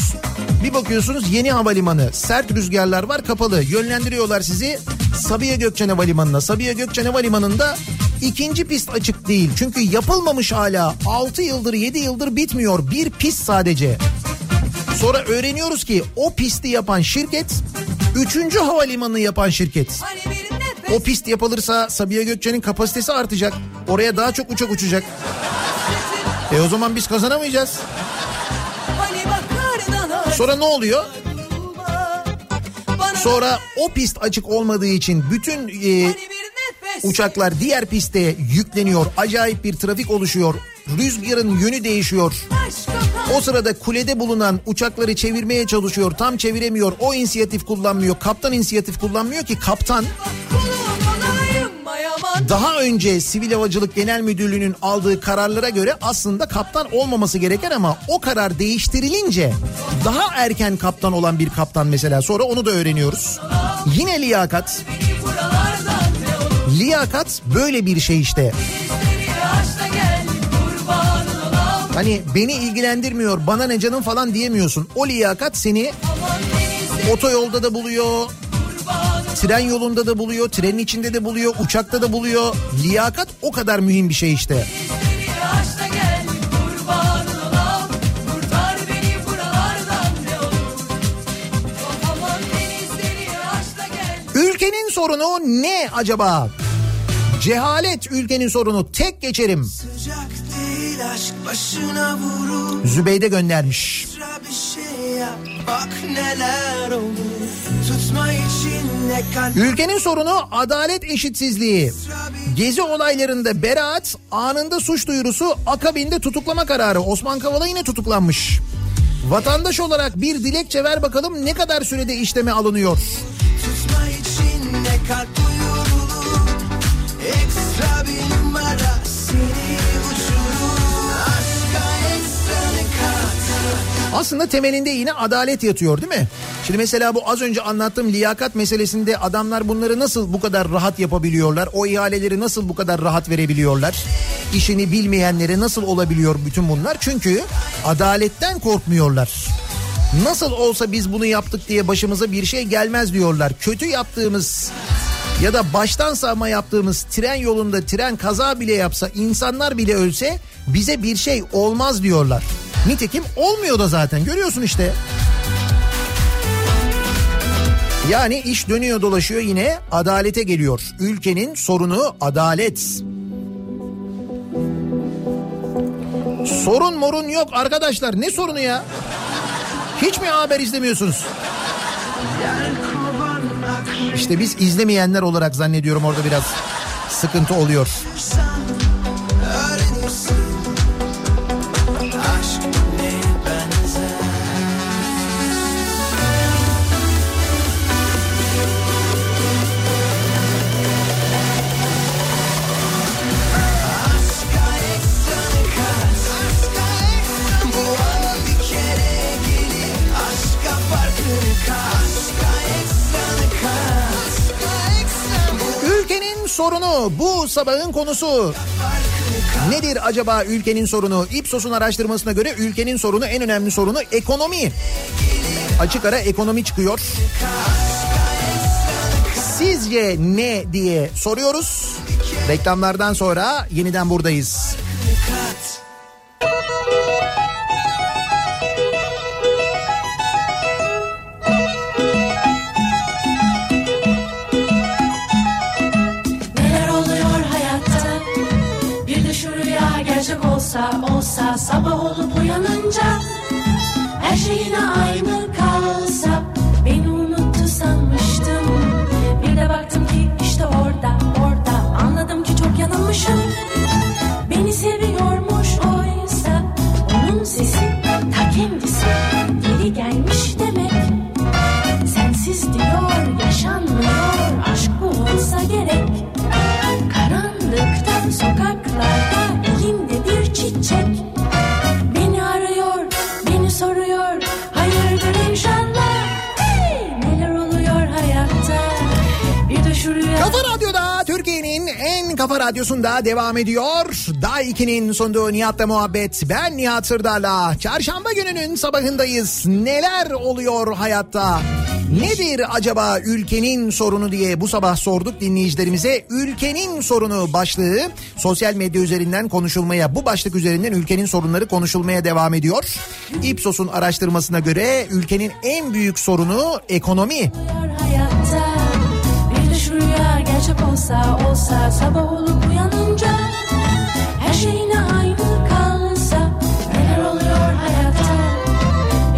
Bir bakıyorsunuz yeni havalimanı sert rüzgarlar var kapalı. Yönlendiriyorlar sizi Sabiha Gökçen Havalimanı'na. Sabiha Gökçen Havalimanı'nda ikinci pist açık değil. Çünkü yapılmamış hala 6 yıldır 7 yıldır bitmiyor. Bir pist sadece. Sonra öğreniyoruz ki o pisti yapan şirket 3. havalimanını yapan şirket. Hani O pist yapılırsa Sabiha Gökçen'in kapasitesi artacak. Oraya daha çok uçak uçacak. E o zaman biz kazanamayacağız. Hani Sonra ne oluyor? Sonra o pist açık olmadığı için bütün e, Hani uçaklar diğer piste yükleniyor. Acayip bir trafik oluşuyor. Rüzgarın yönü değişiyor. O sırada kulede bulunan uçakları çevirmeye çalışıyor. Tam çeviremiyor. O inisiyatif kullanmıyor. Kaptan inisiyatif kullanmıyor ki kaptan daha önce Sivil Havacılık Genel Müdürlüğü'nün aldığı kararlara göre aslında kaptan olmaması gereken ama o karar değiştirilince daha erken kaptan olan bir kaptan mesela sonra onu da öğreniyoruz. Yine liyakat. Liyakat böyle bir şey işte. Hani beni ilgilendirmiyor bana ne canım falan diyemiyorsun. O liyakat seni otoyolda da buluyor. Tren yolunda da buluyor, trenin içinde de buluyor, uçakta da buluyor. Liyakat o kadar mühim bir şey işte. Ülkenin sorunu ne acaba? Cehalet ülkenin sorunu. Tek geçerim. Sıcak Zübeyde göndermiş. Şey Ülkenin sorunu adalet eşitsizliği. Gezi olaylarında beraat, anında suç duyurusu, akabinde tutuklama kararı. Osman Kavala yine tutuklanmış. Vatandaş olarak bir dilekçe ver bakalım ne kadar sürede işleme alınıyor? Tutma içinde kalp uyurulur Ekstra bir numara Aslında temelinde yine adalet yatıyor değil mi? Şimdi mesela bu az önce anlattığım liyakat meselesinde adamlar bunları nasıl bu kadar rahat yapabiliyorlar? O ihaleleri nasıl bu kadar rahat verebiliyorlar? İşini bilmeyenlere nasıl olabiliyor bütün bunlar? Çünkü adaletten korkmuyorlar. Nasıl olsa biz bunu yaptık diye başımıza bir şey gelmez diyorlar. Kötü yaptığımız ya da baştan savma yaptığımız tren yolunda tren kaza bile yapsa insanlar bile ölse bize bir şey olmaz diyorlar. Nitekim olmuyor da zaten görüyorsun işte. Yani iş dönüyor dolaşıyor yine adalete geliyor. Ülkenin sorunu adalet. Sorun morun yok arkadaşlar ne sorunu ya? Hiç mi haber izlemiyorsunuz? İşte biz izlemeyenler olarak zannediyorum orada biraz sıkıntı oluyor. Sorunu bu sabahın konusu. Nedir acaba ülkenin sorunu? Ipsos'un araştırmasına göre ülkenin sorunu en önemli sorunu ekonomi. Açık ara ekonomi çıkıyor. Sizce ne diye soruyoruz. Reklamlardan sonra yeniden buradayız. Neler Her kafa radyosunda devam ediyor. Day 2'nin sunduğu Nihat'la muhabbet. Ben Nihat Sırdar'la. Çarşamba gününün sabahındayız. Neler oluyor hayatta? Nedir acaba ülkenin sorunu diye bu sabah sorduk dinleyicilerimize. Ülkenin sorunu başlığı sosyal medya üzerinden konuşulmaya, bu başlık üzerinden ülkenin sorunları konuşulmaya devam ediyor. Ipsos'un araştırmasına göre ülkenin en büyük sorunu ekonomi. de şu gerçek olsa olsa Sabah olup uyanınca Her şey yine aynı kalsa Neler oluyor hayatta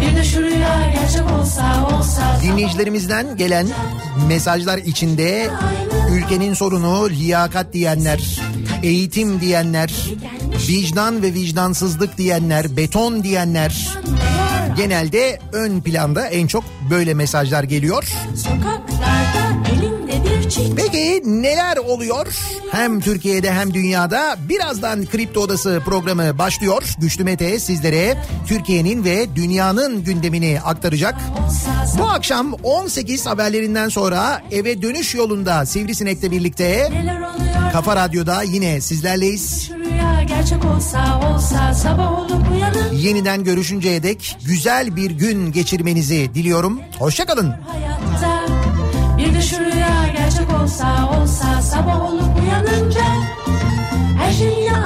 Bir de şu rüya gerçek olsa olsa Dinleyicilerimizden gelen mesajlar içinde ülkenin sorunu liyakat diyenler, eğitim diyenler, vicdan ve vicdansızlık diyenler, beton diyenler genelde ön planda en çok böyle mesajlar geliyor. Çiçek Peki neler oluyor? Hem Türkiye'de hem dünyada birazdan Kripto Odası programı başlıyor. Güçlü Mete sizlere Türkiye'nin ve dünyanın gündemini aktaracak. Bu akşam 18 haberlerinden sonra eve dönüş yolunda Sivrisinek'le birlikte Kafa Radyo'da yine sizlerleyiz. Olsa olsa Yeniden görüşünceye dek güzel bir gün geçirmenizi diliyorum. Hoşçakalın. hayatta Bir de şu rüya gerçek olsa olsa Sabah olup uyanınca Her şey yine